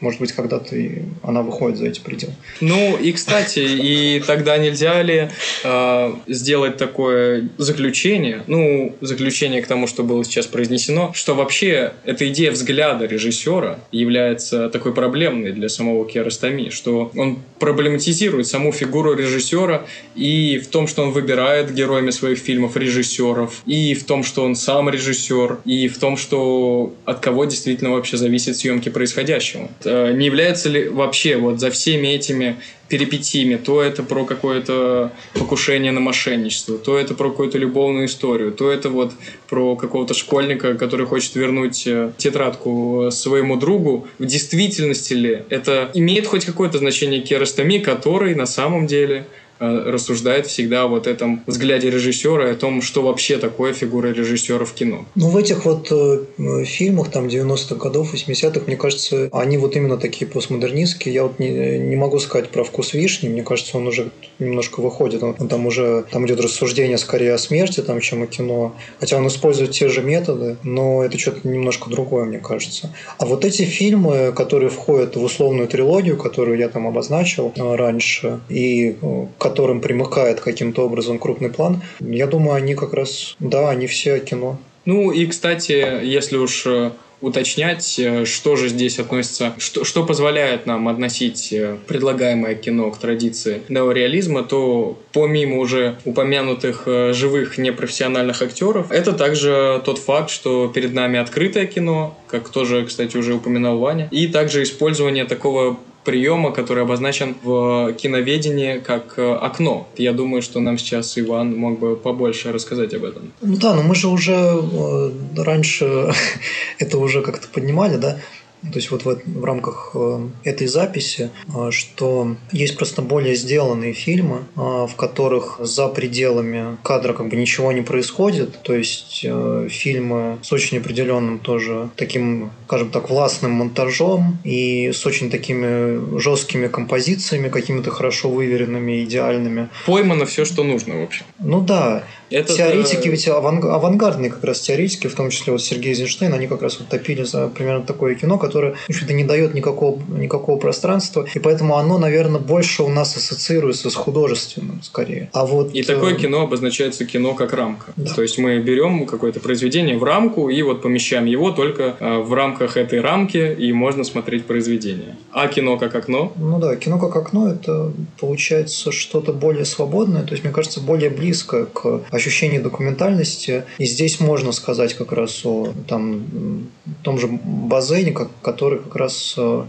Может быть, когда-то она выходит за эти пределы. Ну, и, кстати, и тогда нельзя ли э, сделать такое заключение, ну, заключение к тому, что было сейчас произнесено, что вообще эта идея взгляда режиссера является такой проблемной для самого Киаростами, что он проблематизирует саму фигуру режиссера и в том, что он выбирает героями своих фильмов режиссеров, и в том, что он сам режиссер, и в том, что от кого действительно вообще зависит съемки происходящего. Э, не является ли вообще вот за всеми этими перипетиями, то это про какое-то покушение на мошенничество, то это про какую-то любовную историю, то это вот про какого-то школьника, который хочет вернуть э, тетрадку своему другу. В действительности ли это имеет хоть какое-то значение керостоми, который на самом деле Э, рассуждает всегда о вот этом взгляде режиссера и о том, что вообще такое фигура режиссера в кино. Ну, в этих вот э, фильмах там 90-х годов, 80-х, мне кажется, они вот именно такие постмодернистские. Я вот не, не могу сказать про вкус вишни, мне кажется, он уже немножко выходит. Он, там уже там идет рассуждение скорее о смерти, там, чем о кино. Хотя он использует те же методы, но это что-то немножко другое, мне кажется. А вот эти фильмы, которые входят в условную трилогию, которую я там обозначил э, раньше, и э, которым примыкает каким-то образом крупный план, я думаю, они как раз, да, они все кино. Ну и, кстати, если уж э, уточнять, э, что же здесь относится, что, что позволяет нам относить э, предлагаемое кино к традиции неореализма, то помимо уже упомянутых живых непрофессиональных актеров, это также тот факт, что перед нами открытое кино, как тоже, кстати, уже упоминал Ваня, и также использование такого приема, который обозначен в киноведении как э, окно. Я думаю, что нам сейчас Иван мог бы побольше рассказать об этом. Ну да, но мы же уже э, раньше это уже как-то поднимали, да, то есть вот в, в рамках э, этой записи, э, что есть просто более сделанные фильмы, э, в которых за пределами кадра как бы ничего не происходит. То есть фильмы с очень определенным тоже таким, скажем так, властным монтажом и с очень такими жесткими композициями, какими-то хорошо выверенными, идеальными. Поймано все, что нужно, в общем. Ну да. Это теоретики, ведь аванг... авангардные как раз теоретики, в том числе вот Сергей Эйзенштейн, они как раз вот топили за примерно такое кино, которое, в общем-то, не дает никакого, никакого пространства, и поэтому оно, наверное, больше у нас ассоциируется с художественным, скорее. А вот... И такое э, кино обозначается кино как рамка. Да. То есть мы берем какое-то произведение в рамку и вот помещаем его только э, в рамках этой рамки, и можно смотреть произведение. А кино как окно? Ну да, кино как окно – это получается что-то более свободное, то есть, мне кажется, более близко к ощущение документальности. И здесь можно сказать как раз о там, том же Базене, который как раз э,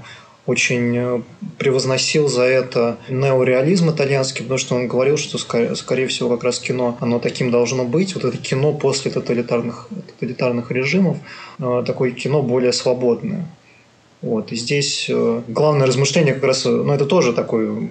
очень э, превозносил за это неореализм итальянский, потому что он говорил, что, скорее, всего, как раз кино, оно таким должно быть. Вот это кино после тоталитарных, тоталитарных режимов, э, такое кино более свободное. Вот. И здесь главное размышление как раз, ну это тоже такой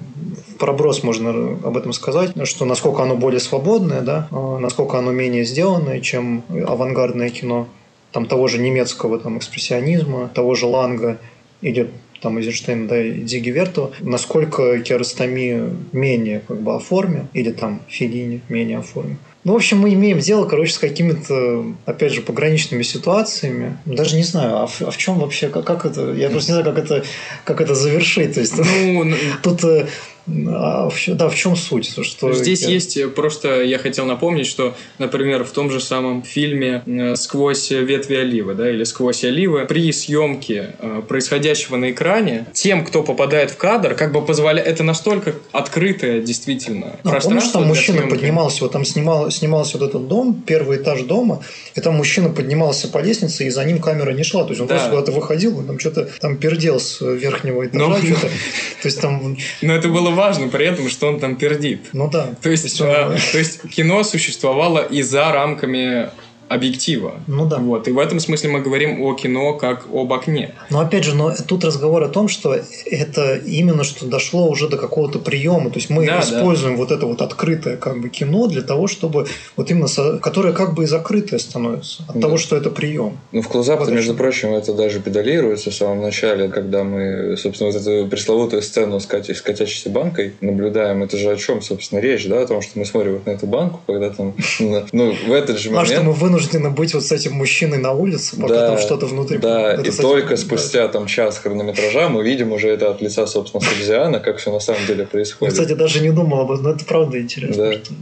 проброс можно об этом сказать, что насколько оно более свободное, да, а, насколько оно менее сделанное, чем авангардное кино там того же немецкого там, экспрессионизма, того же Ланга или там Эйзенштейна, да, и Диги Вертова, насколько Киаростами менее как бы о форме, или там Филини менее о форме. Ну, в общем, мы имеем дело, короче, с какими-то, опять же, пограничными ситуациями. Даже не знаю, а в, а в чем вообще, как, как это, я просто не знаю, как это, как это завершить. То есть, ну, тут э, а в, да, в чем суть? Что Здесь я... есть э, просто, я хотел напомнить, что, например, в том же самом фильме э, «Сквозь ветви оливы», да, или «Сквозь оливы», при съемке э, происходящего на экране, тем, кто попадает в кадр, как бы позволяет... Это настолько открытое, действительно, ну, пространство Помнишь, там мужчина съемки. поднимался, вот там снимал, снимался вот этот дом, первый этаж дома, и там мужчина поднимался по лестнице, и за ним камера не шла. То есть он да. просто куда-то выходил, он там что-то там пердел с верхнего этажа. Но... То есть там... Но это было было важно при этом, что он там пердит. Ну да. То есть, э, то есть кино существовало и за рамками объектива. Ну да. Вот. И в этом смысле мы говорим о кино как об окне. Но опять же, но тут разговор о том, что это именно что дошло уже до какого-то приема. То есть мы Да, используем вот это вот открытое как бы кино для того, чтобы вот именно со- которое как бы и закрытое становится от Да. того, что это прием. Ну, в клоузап Вот между прочим, это даже педалируется в самом начале, когда мы, собственно, вот эту пресловутую сцену с, катя- с катящейся банкой наблюдаем. Это же о чем, собственно, речь, да? О том, что мы смотрим вот на эту банку, когда там, ну, в этот же А что мы момент... вынуждены быть вот с этим мужчиной на улице, пока Да, там что-то внутри. Да, Это, и кстати, только спустя там час хронометража мы видим уже это от лица, собственно, Сабзиана, как все на самом деле Я, происходит. кстати, даже не думал об этом, но это правда интересно. Да. что-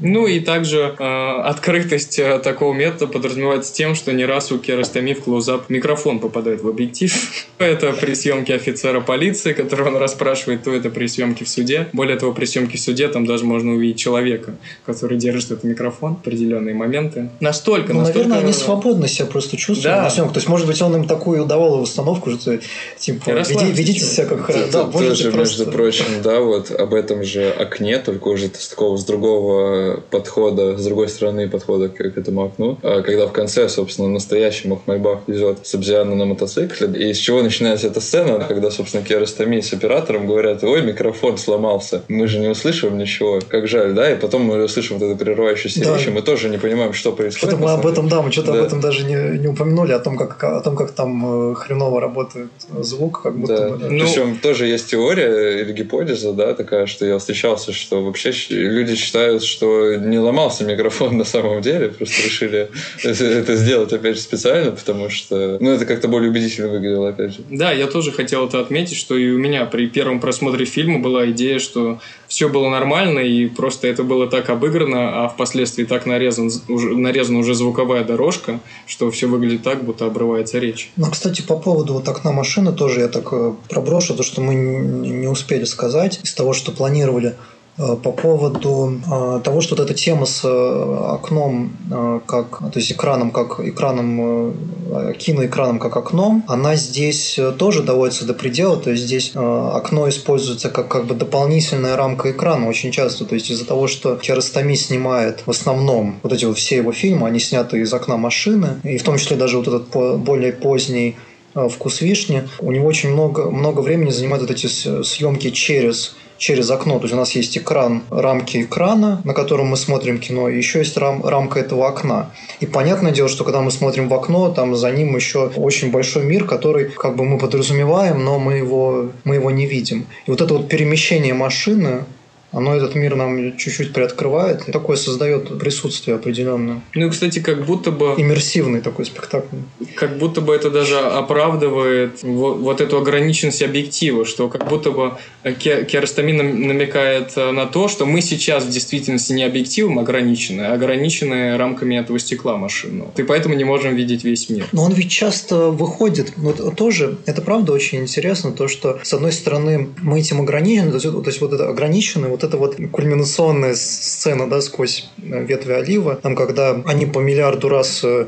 Ну и также э, открытость э, такого метода подразумевается тем, что не раз у Керастами в клоузап микрофон попадает в объектив. То это при съемке офицера полиции, которого он расспрашивает, то это при съемке в суде. Более того, при съемке в суде там даже можно увидеть человека, который держит этот микрофон в определенные моменты. Настолько, Ну, настолько... наверное, они свободно себя просто чувствуют Да. на съемках. То есть, может быть, он им такую давал установку, что типа, веди- ведите себя как хорошо. Да, тоже, просто- между прочим, да, вот об этом же окне, только уже с такого, с другого подхода, с другой стороны подхода к, к этому окну, А когда в конце, собственно, настоящий Махмайбах везет Сабзиана на мотоцикле, и с чего начинается эта сцена, когда, собственно, Керастами с оператором говорят, ой, микрофон сломался, мы же не услышим ничего, как жаль, да, и потом мы услышим вот эту прерывающуюся Да. речь, и мы тоже не понимаем, что происходит. Что-то мы об этом, да, мы что-то Да. об этом даже не, не упомянули, о том, как, о том, как там э, хреново работает звук, как будто Да. бы. да. Ну, Причем тоже есть теория или гипотеза, да, такая, что я встречался, что вообще люди считают, что не ломался микрофон на самом деле, просто решили это сделать опять же специально, потому что, ну, это как-то более убедительно выглядело, опять же. Да, я тоже хотел это отметить, что и у меня при первом просмотре фильма была идея, что все было нормально, и просто это было так обыграно, а впоследствии так нарезан, уже, нарезана уже звуковая дорожка, что все выглядит так, будто обрывается речь. Ну, кстати, по поводу вот окна машины тоже я так э, проброшу то, что мы не успели сказать из того, что планировали. Э, По поводу э, того, что вот эта тема с э, окном, э, как, то есть экраном, как экраном, э, киноэкраном как окном, она здесь тоже доводится до предела. То есть здесь окно используется как, как бы дополнительная рамка экрана очень часто. То есть из-за того, что Киаростами снимает в основном вот эти вот все его фильмы, они сняты из окна машины, и в том числе даже вот этот более поздний вкус вишни, у него очень много, много времени занимают вот эти съемки через через окно. То есть у нас есть экран, рамки экрана, на котором мы смотрим кино, и еще есть рам- рамка этого окна. И понятное дело, что когда мы смотрим в окно, там за ним еще очень большой мир, который как бы мы подразумеваем, но мы его, мы его не видим. И вот это вот перемещение машины, оно этот мир нам чуть-чуть приоткрывает, и такое создает присутствие определенное. Ну и, кстати, как будто бы... Иммерсивный такой спектакль. Как будто бы это даже оправдывает вот, вот эту ограниченность объектива, что как будто бы Ке- Киаростами нам- намекает э, на то, что мы сейчас в действительности не объективом ограничены, а ограничены рамками этого стекла машинного. И поэтому не можем видеть весь мир. Но он ведь часто выходит, вот тоже, это правда очень интересно, то, что с одной стороны мы этим ограничены, то есть, то есть вот это ограничены, вот это вот кульминационная сцена, да, сквозь э, ветви олива, там, когда они по миллиарду раз э,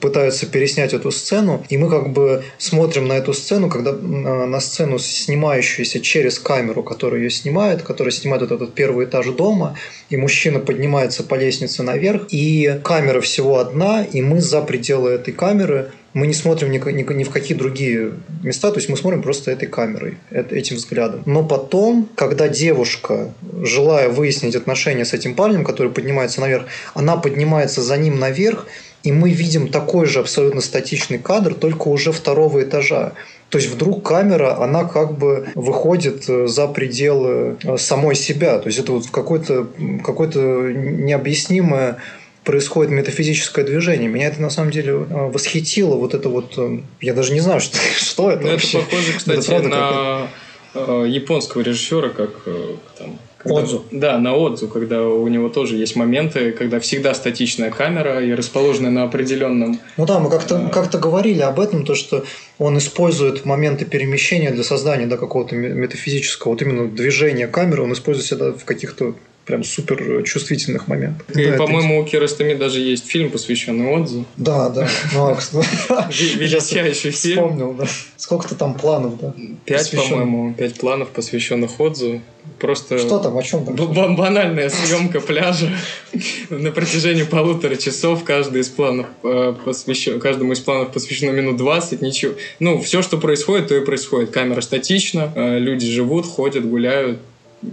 пытаются переснять эту сцену, и мы как бы смотрим на эту сцену, когда э, на сцену, снимающуюся через камеру, которая ее снимает, которая снимает вот этот первый этаж дома, и мужчина поднимается по лестнице наверх, и камера всего одна, и мы за пределы этой камеры мы не смотрим ни, ни- ни в какие другие места, то есть мы смотрим просто этой камерой, эт- этим взглядом. Но потом, когда девушка, желая выяснить отношения с этим парнем, который поднимается наверх, она поднимается за ним наверх, и мы видим такой же абсолютно статичный кадр, только уже второго этажа. То есть вдруг камера, она как бы выходит э, за пределы э, самой себя. То есть это вот какое-то какое необъяснимое происходит метафизическое движение. Меня это на самом деле э, восхитило. Вот это вот, э, я даже не знаю, что, что это Ну, это вообще. похоже, кстати, правда на э, японского режиссера, как там. когда- Отзу. Да, на Отзу, когда у него тоже есть моменты, когда всегда статичная камера и расположенная на определенном Ну да, мы как-то как говорили об этом, то, что он использует моменты перемещения для создания да, какого-то ме- метафизического, вот именно движения камеры, он использует всегда в каких-то прям супер чувствительных моментов. И, Да, это по-моему, у Киростами даже есть фильм, посвященный Отзу. Да, да. Ну, а, Величайший фильм. Вспомнил, да. Сколько-то там планов, да. Пять, по-моему, пять планов, посвященных Отзу. Просто Что там, о чем там? банальная съемка пляжа на протяжении полутора часов. Каждый из планов э, посвящен, каждому из планов посвящено минут 20. Ничего. Ну, все, что происходит, то и происходит. Камера статична, э, люди живут, ходят, гуляют,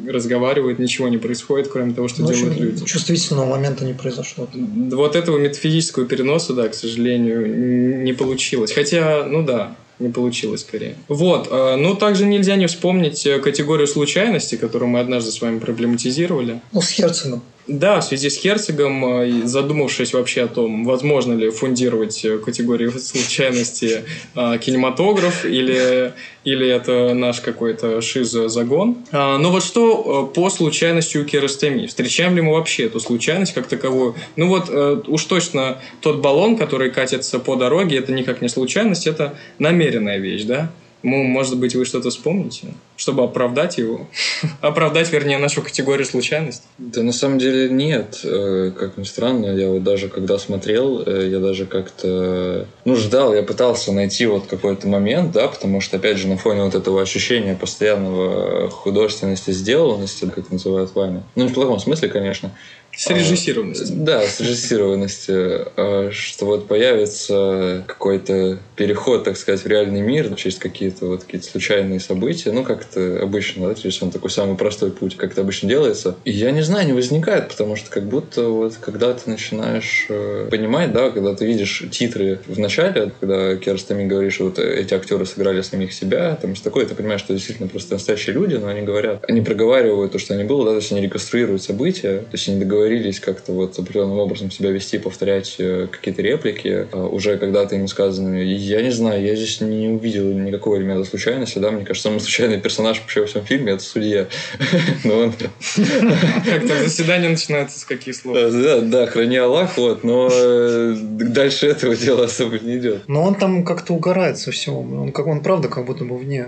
разговаривают, ничего не происходит, кроме того, что Ну, делают общем, люди. чувствительного момента не произошло. Вот этого метафизического переноса, да, к сожалению, не получилось. Хотя, ну да, не получилось скорее. Вот, ну также нельзя не вспомнить э, категорию случайности, которую мы однажды с вами проблематизировали. Ну, с Херцогом. Да, в связи с Херцогом, э, задумавшись вообще о том, возможно ли фундировать э, категорию случайности э, кинематограф или, или это наш какой-то шизо-загон. А, Но вот что по случайности у Керастеми? Встречаем ли мы вообще эту случайность как таковую? Ну вот уж точно тот баллон, который катится по дороге, это никак не случайность, это намеренная вещь, да? Ну, может быть, вы что-то вспомните, чтобы оправдать его? Оправдать, вернее, нашу категорию случайности? Да на самом деле нет. Э, Как ни странно, я вот даже когда смотрел, э, я даже как-то ну, ждал, я пытался найти вот какой-то момент, да, потому что, опять же, на фоне вот этого ощущения постоянного художественности, сделанности, как называют вами, ну, в плохом смысле, конечно, Срежиссированности. да, срежиссированности, э, что вот появится какой-то переход, так сказать, в реальный мир через какие-то вот какие-то случайные события, ну, как-то обычно, да, через он такой самый простой путь, как это обычно делается. И я не знаю, не возникает, потому что как будто вот когда ты начинаешь э, понимать, да, когда ты видишь титры в начале, когда Керстами говорит, что вот эти актеры сыграли самих себя, там, что такое, ты понимаешь, что действительно просто настоящие люди, но они говорят, они проговаривают то, что они было, да, то есть они реконструируют события, то есть они договорились как-то вот определенным образом себя вести, повторять э, какие-то реплики, э, уже когда-то им сказанные. Я не знаю, я здесь не увидел никакого элемента случайности, да, мне кажется, самый случайный персонаж вообще во всем фильме — это судья. Но он... Как-то заседание начинается с каких слов? Да, да, да, храни Аллах, вот, но э, дальше этого дела особо не идет. Но он там как-то угорает со всего. Он, как, он правда как будто бы вне,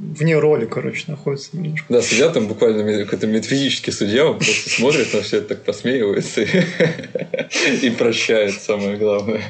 вне роли, короче, находится немножко. Да, судья там буквально какой-то метафизический судья, он просто смотрит на все это, так посмеивается и, и прощает, самое главное.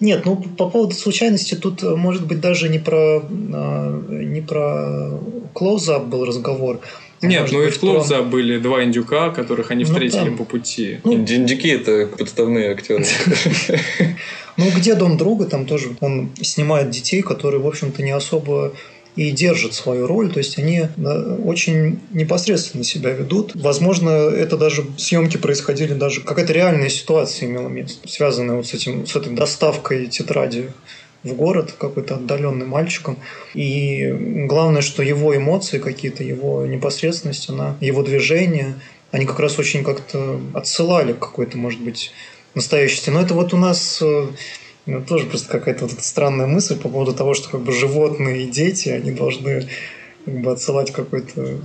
Нет, ну по поводу случайности тут э, может быть даже не про а, не про клоузап был разговор. а Нет, может ну и быть, в Клоуза были два индюка, которых они Ну встретили да. по пути. Индюки – это подставные актеры. Ну, где дом друга, там тоже он снимает детей, которые, в общем-то, не особо и держат свою роль, то есть они да, очень непосредственно себя ведут. Возможно, это даже съемки происходили даже какая-то реальная ситуация имела место, связанная вот с этим, с этой доставкой тетради в город какой-то отдаленным мальчиком. И главное, что его эмоции какие-то, его непосредственность, она, его движения, они как раз очень как-то отсылали к какой-то, может быть, настоящести. Но это вот у нас ну, тоже просто какая-то вот эта странная мысль по поводу того, что как бы животные и дети, они должны как бы отсылать какой-то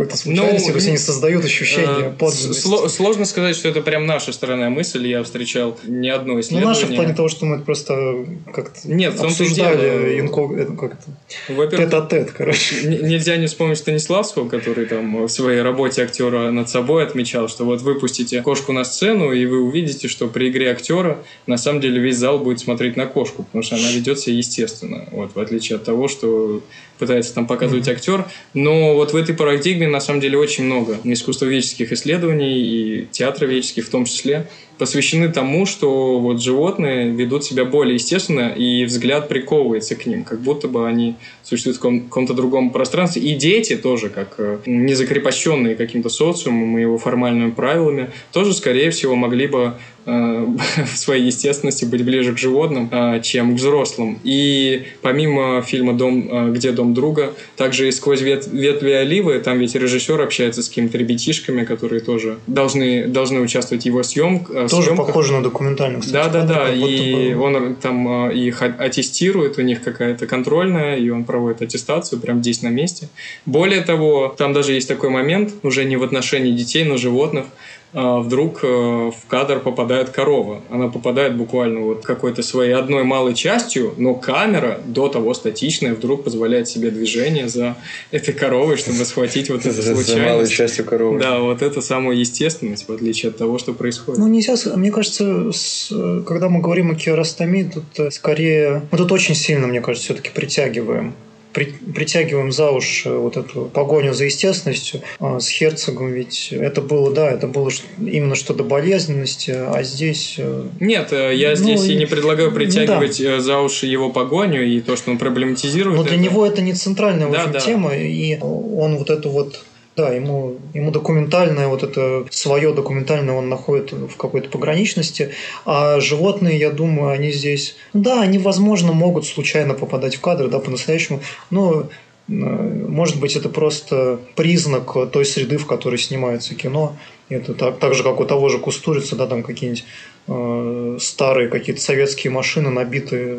какой-то случайности, Ну, то есть они создают ощущение Э, подлинности. сло- Сложно сказать, что это прям наша странная мысль. Я встречал ни одно Ну, исследование. наша в плане того, что мы просто как-то Нет, в обсуждали дело. инког- это как-то тет-а-тет, короче. Н- Нельзя не вспомнить Станиславского, который там в своей работе актера над собой отмечал, что вот выпустите кошку на сцену, и вы увидите, что при игре актера на самом деле весь зал будет смотреть на кошку, потому что она ведет себя естественно, вот, в отличие от того, что пытается там показывать актер. Но вот в этой парадигме на самом деле очень много искусствоведческих исследований и театроведческих в том числе посвящены тому, что вот животные ведут себя более естественно, и взгляд приковывается к ним, как будто бы они существуют в каком- каком-то другом пространстве. И дети тоже, как э, не закрепощенные каким-то социумом и его формальными правилами, тоже, скорее всего, могли бы э, в своей естественности быть ближе к животным, э, чем к взрослым. И помимо фильма «Дом, «Где дом друга», также и «Сквозь вет- ветви оливы», там ведь режиссер общается с какими-то ребятишками, которые тоже должны, должны участвовать в его съемках. Тоже похоже на документальный, кстати. Да, да, да. И бы- он там э, их а- аттестирует, у них какая-то контрольная, и он проводит аттестацию прям здесь на месте. Более того, там даже есть такой момент, уже не в отношении детей, но животных, а, вдруг э, в кадр попадает корова. Она попадает буквально вот какой-то своей одной малой частью, но камера до того статичная вдруг позволяет себе движение за этой коровой, чтобы схватить вот эту случайность. За малой частью коровы. Да, вот это самая естественность, в отличие от того, что происходит. Ну, нельзя, мне кажется, с, когда мы говорим о керастомии, тут э, скорее... Мы тут очень сильно, мне кажется, все-таки притягиваем при, притягиваем за уши вот эту погоню за естественностью. А с Херцогом ведь это было, да, это было именно что-то болезненности, а здесь... э, Нет, э, я Ну, здесь и и- не предлагаю ну, притягивать э, за уши его погоню и то, что он проблематизирует. Но для это. него это не центральная Да, общем, да. тема, и он вот эту вот да, ему, ему документальное, вот это свое документальное он находит в какой-то пограничности, а животные, я думаю, они здесь, да, они, возможно, могут случайно попадать в кадр, да, по-настоящему, но э, может быть, это просто признак той среды, в которой снимается кино. Это так, так же, как у того же Кустурицы, да, там какие-нибудь э, старые какие-то советские машины, набитые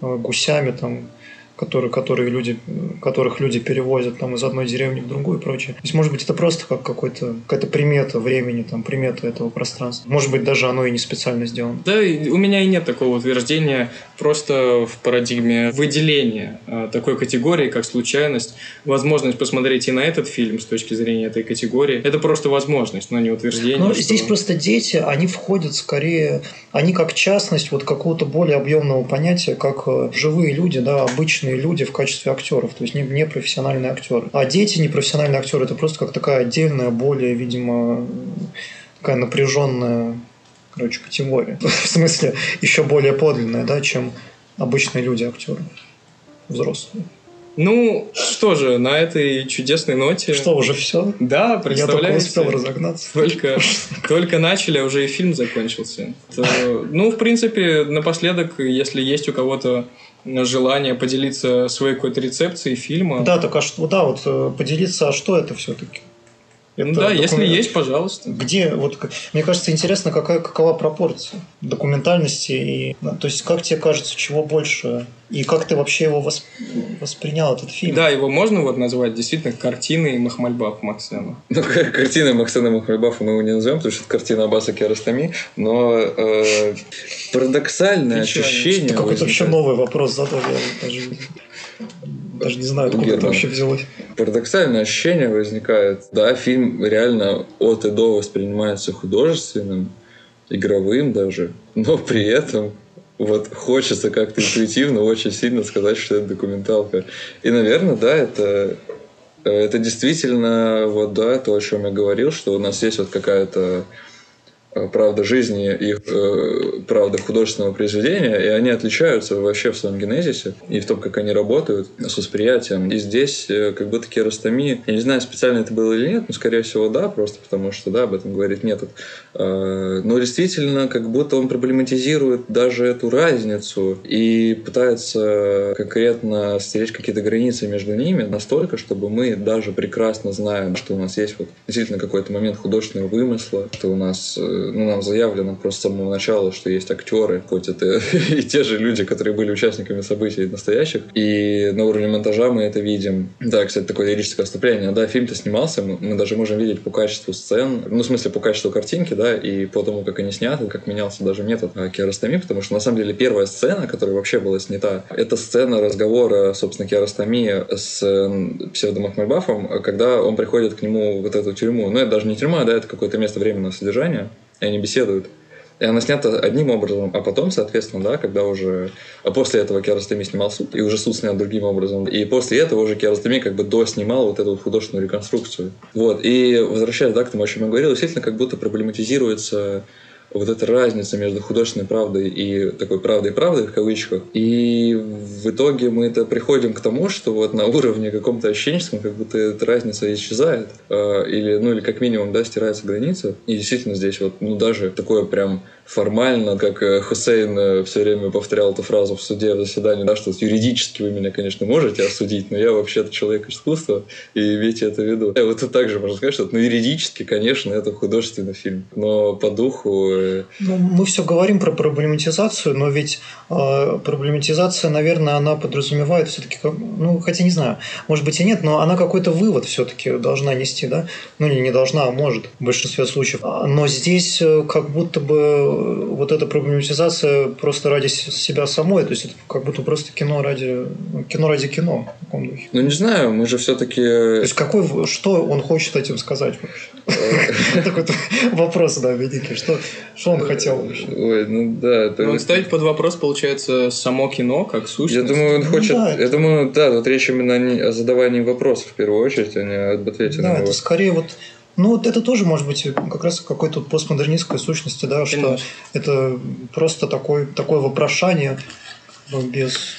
э, гусями, там, которые, которые люди, которых люди перевозят там, из одной деревни в другую и прочее. То есть, может быть, это просто как какой-то, какая-то примета времени, там, примета этого пространства. Может быть, даже оно и не специально сделано. Да, у меня и нет такого утверждения, просто в парадигме выделения а, такой категории, как случайность, возможность посмотреть и на этот фильм с точки зрения этой категории. Это просто возможность, но не утверждение. Но что- здесь просто дети, они входят скорее, они как частность вот какого-то более объемного понятия, как э, живые люди, да, обычные люди в качестве актеров, то есть не, не профессиональные актеры. А дети, непрофессиональные актеры, это просто как такая отдельная, более, видимо, такая напряженная, короче, категория. В смысле, еще более подлинная, да, чем обычные люди актеры взрослые. Ну, что же, на этой чудесной ноте... Что, уже все? Да, Я только представляете? успел разогнаться. Только, только начали, а уже и фильм закончился. То, ну, в принципе, напоследок, если есть у кого-то желание поделиться своей какой-то рецепцией фильма, Да, так а что, да, вот э, поделиться, а что это все-таки? Ну да, если есть, пожалуйста. Где, вот, мне кажется, интересно, какая, какова пропорция документальности, и, да, то есть, как тебе кажется, чего больше, и как ты вообще его восп- воспринял, этот фильм? Да, его можно вот назвать действительно картиной Махмальбаф Максена. Ну, картиной Максена Махмальбафа мы его не назовем, потому что это картина Аббаса Киаростами, но э, парадоксальное Печально. ощущение... Какой-то вообще возникает. новый вопрос задал, я даже, даже не знаю, откуда это Герман. вообще взялось. Парадоксальное ощущение возникает. Да, фильм реально от и до воспринимается художественным, игровым даже, но при этом вот хочется как-то интуитивно очень сильно сказать, что это документалка. И, наверное, да, это, э, это действительно вот да, то, о чем я говорил, что у нас есть вот какая-то э, правда жизни и э, правда художественного произведения, и они отличаются вообще в своем генезисе и в том, как они работают с восприятием. И здесь э, как будто керастомия, я не знаю, специально это было или нет, но скорее всего да, просто потому что да, об этом говорит метод. Э, Но действительно, как будто он проблематизирует даже эту разницу и пытается конкретно стереть какие-то границы между ними настолько, чтобы мы даже прекрасно знаем, что у нас есть вот действительно какой-то момент художественного вымысла, что у нас, э, ну, нам заявлено просто с самого начала, что есть актеры, хоть это и те же люди, которые были участниками событий настоящих, и на уровне монтажа мы это видим. Да, кстати, такое лирическое отступление. Да, фильм-то снимался, мы, мы даже можем видеть по качеству сцен, ну, в смысле, по качеству картинки, да, и по тому, как они сняты, как менялся даже метод э, Киаростами, потому что, на самом деле, первая сцена, которая вообще была снята, это сцена разговора, собственно, Киаростами с псевдомахмальбафом, когда он приходит к нему вот эту тюрьму. Ну, это даже не тюрьма, да, это какое-то место временного содержания, и они беседуют. И она снята одним образом, а потом, соответственно, да, когда уже... А после этого Киаростами снимал суд, и уже суд снят другим образом. И после этого уже Киаростами как бы доснимал вот эту художественную реконструкцию. Вот. И возвращаясь, да, к тому, о чем я говорил, действительно как будто проблематизируется вот эта разница между художественной правдой и такой правдой правдой в кавычках. И в итоге мы это приходим к тому, что вот на уровне каком-то ощущенческом как будто эта разница исчезает. Э, Или, ну, или как минимум, да, стирается граница. И действительно здесь вот, ну, даже такое прям формально, как э, Хусейн все время повторял эту фразу в суде, в заседании, да, что юридически вы меня, конечно, можете осудить, но я вообще-то человек искусства, и имейте это в виду. И вот тут также можно сказать, что ну, юридически, конечно, это художественный фильм, но по духу бы... Ну, мы все говорим про проблематизацию, но ведь э, проблематизация, наверное, она подразумевает все-таки, ну, хотя не знаю, может быть и нет, но она какой-то вывод все-таки должна нести, да? Ну, не, не должна, а может в большинстве случаев. А, но здесь э, как будто бы э, вот эта проблематизация просто ради себя самой, то есть это как будто просто кино ради кино ради кино в таком духе. Ну, не знаю, мы же все-таки... То есть какой, что он хочет этим сказать вообще? Такой вопрос, да, великий. Что, что он хотел вообще? Ой, ну да. Ну, ставить под вопрос, получается, само кино как сущность. Я думаю, он Ну хочет... да, Я думаю, да, тут речь именно о задавании вопросов в первую очередь, а не об ответе на Да, него. это скорее вот ну, вот это тоже может быть как раз какой-то постмодернистской сущности, да, что Конечно. это просто такой, такое вопрошание без...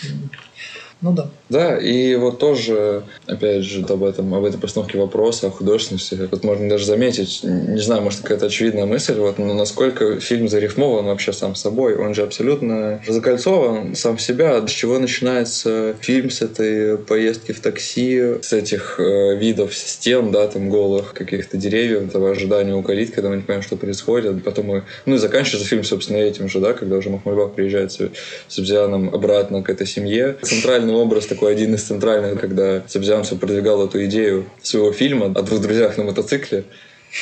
Ну да. Да, и вот тоже, опять же, об этом, об этой постановке вопроса, о художественности, вот можно даже заметить, не знаю, может, какая-то очевидная мысль, вот, но насколько фильм зарифмован вообще сам собой, он же абсолютно закольцован сам в себя, с чего начинается фильм с этой поездки в такси, с этих э, видов стен, да, там голых каких-то деревьев, этого ожидания у калитки, когда мы не понимаем, что происходит, потом мы, ну и заканчивается фильм, собственно, этим же, да, когда уже Махмальбах приезжает с Сабзианом обратно к этой семье. Центральный образ такой один из центральных, когда Сабзиан все продвигал эту идею своего фильма о двух друзьях на мотоцикле.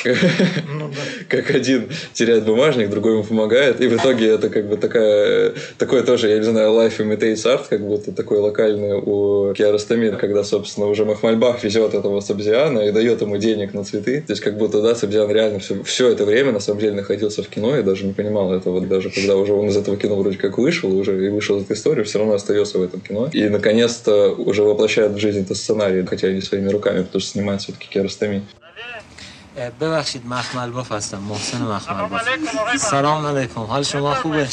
Ну да. Как один теряет бумажник, другой ему помогает. И в итоге это как бы такая, такое тоже, я не знаю, life imitates art, как будто такой локальный у Киаростамира, когда, собственно, уже Махмальбах везет этого Сабзиана и дает ему денег на цветы. То есть как будто, да, Сабзиан реально все, все это время на самом деле находился в кино и даже не понимал этого. Даже когда уже он из этого кино вроде как вышел, уже и вышел из этой истории, все равно остается в этом кино. И наконец-то уже воплощает в жизнь этот сценарий, хотя и не своими руками, потому что снимает все-таки Киаростами. ببخشید مخمل باف هستم محسن مخمل باف سلام علیکم حال شما خوبه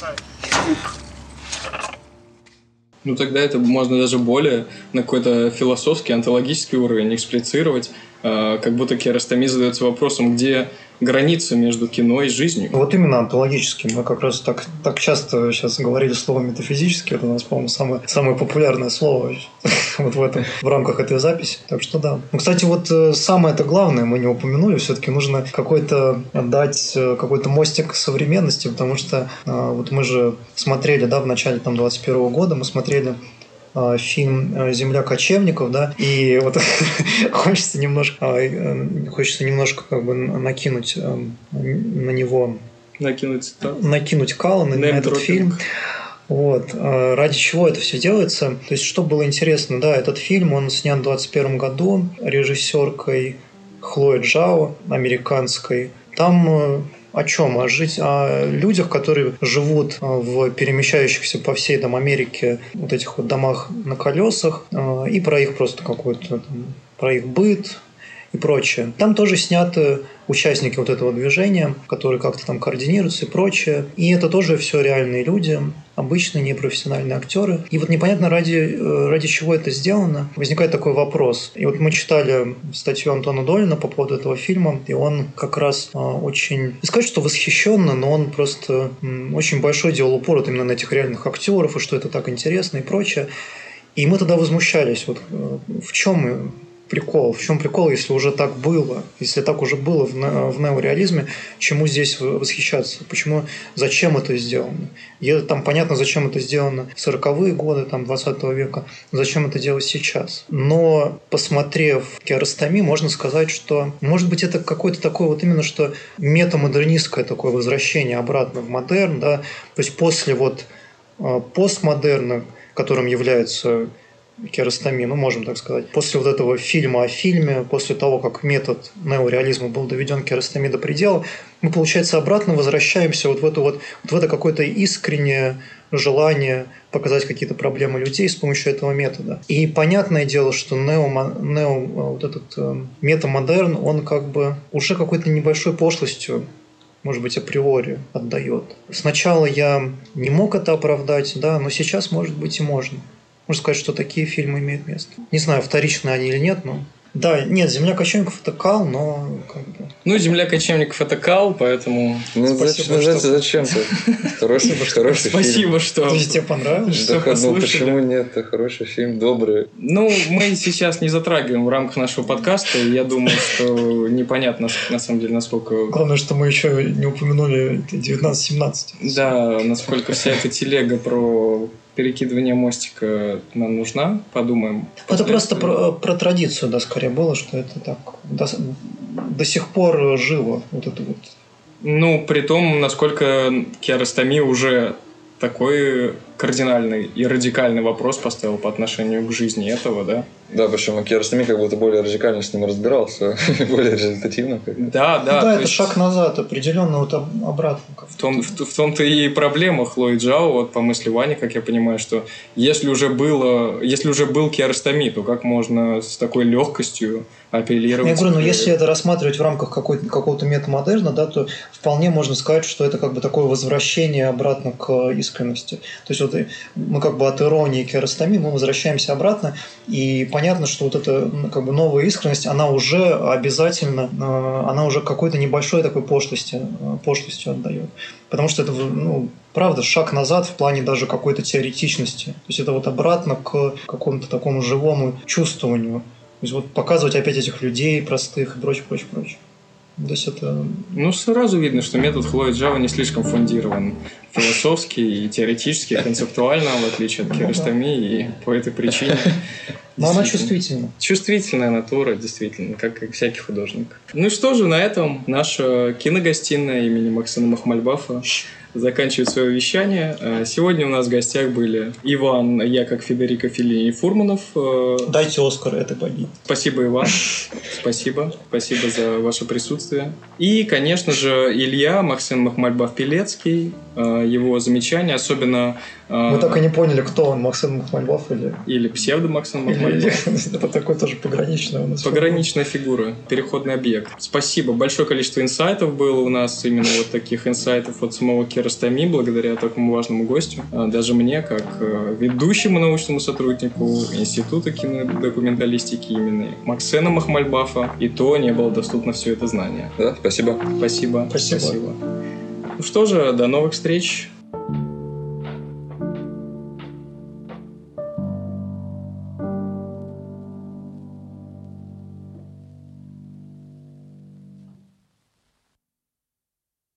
Ну, тогда это можно даже более на какой-то философский, онтологический уровень эксплицировать, э, как будто Киаростами задается вопросом, где граница между кино и жизнью. Вот именно онтологически. Мы как раз так, так часто сейчас говорили слово метафизически. Это у нас, по-моему, самое, самое популярное слово вот в этом, в рамках этой записи. Так что да. Ну, кстати, вот э, самое это главное мы не упомянули. Все-таки нужно какой-то дать э, какой-то мостик современности, потому что э, вот мы же смотрели, да, в начале там 21 года мы смотрели фильм э, «Земля кочевников», да, и вот хочется немножко, э, хочется немножко как бы накинуть э, на него, Накинуть цитату. накинуть кала на, на этот фильм. Вот. э, Ради чего это все делается? То есть, что было интересно, да, этот фильм, он снят в 21 году режиссеркой Хлои Джао, американской. Там э, о чем? О, жить, о людях, которые живут э, в перемещающихся по всей там, Америке вот этих вот домах на колесах, э, и про их просто какой-то, про их быт, и прочее. Там тоже сняты участники вот этого движения, которые как-то там координируются и прочее. И это тоже все реальные люди, обычные непрофессиональные актеры. И вот непонятно, ради, э, ради чего это сделано. Возникает такой вопрос. И вот мы читали статью Антона Долина по поводу этого фильма, и он как раз э, очень... Не сказать, что восхищенно, но он просто очень большой делал упор вот именно на этих реальных актеров, и что это так интересно и прочее. И мы тогда возмущались. Вот э, в чем прикол? В чем прикол, если уже так было? Если так уже было в, не- в неореализме, чему здесь восхищаться? Почему, зачем это сделано? И там понятно, зачем это сделано в 40-е годы, там, 20 века, зачем это делать сейчас. Но, посмотрев Киаростами, можно сказать, что, может быть, это какое-то такое вот именно, что метамодернистское такое возвращение обратно в модерн, да, то есть после вот э, постмодерна, которым является Киаростами, ну, можем так сказать. После вот этого фильма о фильме, после того, как метод неореализма был доведен Киаростами до предела, мы, получается, обратно возвращаемся вот в, эту вот, вот в это какое-то искреннее желание показать какие-то проблемы людей с помощью этого метода. И понятное дело, что нео, нео вот этот э, метамодерн, он как бы уже какой-то небольшой пошлостью может быть, априори отдает. Сначала я не мог это оправдать, да, но сейчас, может быть, и можно. Можно сказать, что такие фильмы имеют место. Не знаю, вторичные они или нет, но Да, нет, земля кочевников это кал, но как бы... Ну, земля кочевников это кал, поэтому... Ну, Спасибо, зачем, что- зачем ты? Хороший, хороший фильм. Спасибо, что... То есть тебе понравилось? что ну почему нет? Это хороший фильм, добрый. Ну, мы сейчас не затрагиваем в рамках нашего подкаста. и Я думаю, что непонятно, на самом деле, насколько... Главное, что мы еще не упомянули 19-17. Да, насколько вся эта телега про перекидывание мостика нам нужна. Подумаем. Это просто про, про традицию, да, скорее было, что это так до, до сих пор живо. Вот это вот. Ну, при том, насколько Киаростами уже такой кардинальный и радикальный вопрос поставил по отношению к жизни этого, да? Да, причем Киаростами как будто более радикально с ним разбирался, более результативно. как. Да, да. да, то это есть шаг назад, определенно вот об- обратно. В, том, в, в том-то и проблема Хлои Джао, вот по мысли Вани, как я понимаю, что если уже было, если уже был Киаростами, то как можно с такой легкостью апеллировать? Я говорю, ну если это рассматривать в рамках какого-то метамодерна, да, то вполне можно сказать, что это как бы такое возвращение обратно к искренности. То есть и мы как бы от иронии к эростомии мы возвращаемся обратно, и понятно, что вот эта м, как бы новая искренность, она уже обязательно, э, она уже какой-то небольшой такой пошлости, э, пошлостью отдает. Потому что это, ну, правда, шаг назад в плане даже какой-то теоретичности. То есть это вот обратно к какому-то такому живому чувствованию. То есть вот показывать опять этих людей простых и прочее, прочее, прочее. То есть это... Ну, сразу видно, что метод Хлои Джао не слишком фундирован философски и теоретически, и концептуально, в отличие от Ну да. Киаростами, и по этой причине... Но она чувствительна. Чувствительная натура, действительно, как и всякий художник. Ну и что же, на этом наша киногостиная имени Максима Махмальбафа заканчивает свое вещание. Э, Сегодня у нас в гостях были Иван, я как Федерико Филини Фурманов. Э, Дайте Оскар этой богине. Спасибо, Иван. Спасибо. Спасибо за ваше присутствие. И, конечно же, Илья, Максим Махмальбаф-Пелецкий, э, его замечания, особенно... Мы так и не поняли, кто он, Максим Махмальбаф или... Или псевдо Максим или- Махмальбаф. Это такой тоже пограничный у нас. Пограничная фигура, переходный объект. Спасибо. Большое количество инсайтов было у нас, именно вот таких инсайтов от самого Киростами, благодаря такому важному гостю. А Даже мне, как э, ведущему научному сотруднику Института кинодокументалистики имени Максена Махмальбафа, и то не было доступно все это знание. Да, спасибо. Спасибо. Спасибо. Ну что же, до новых встреч.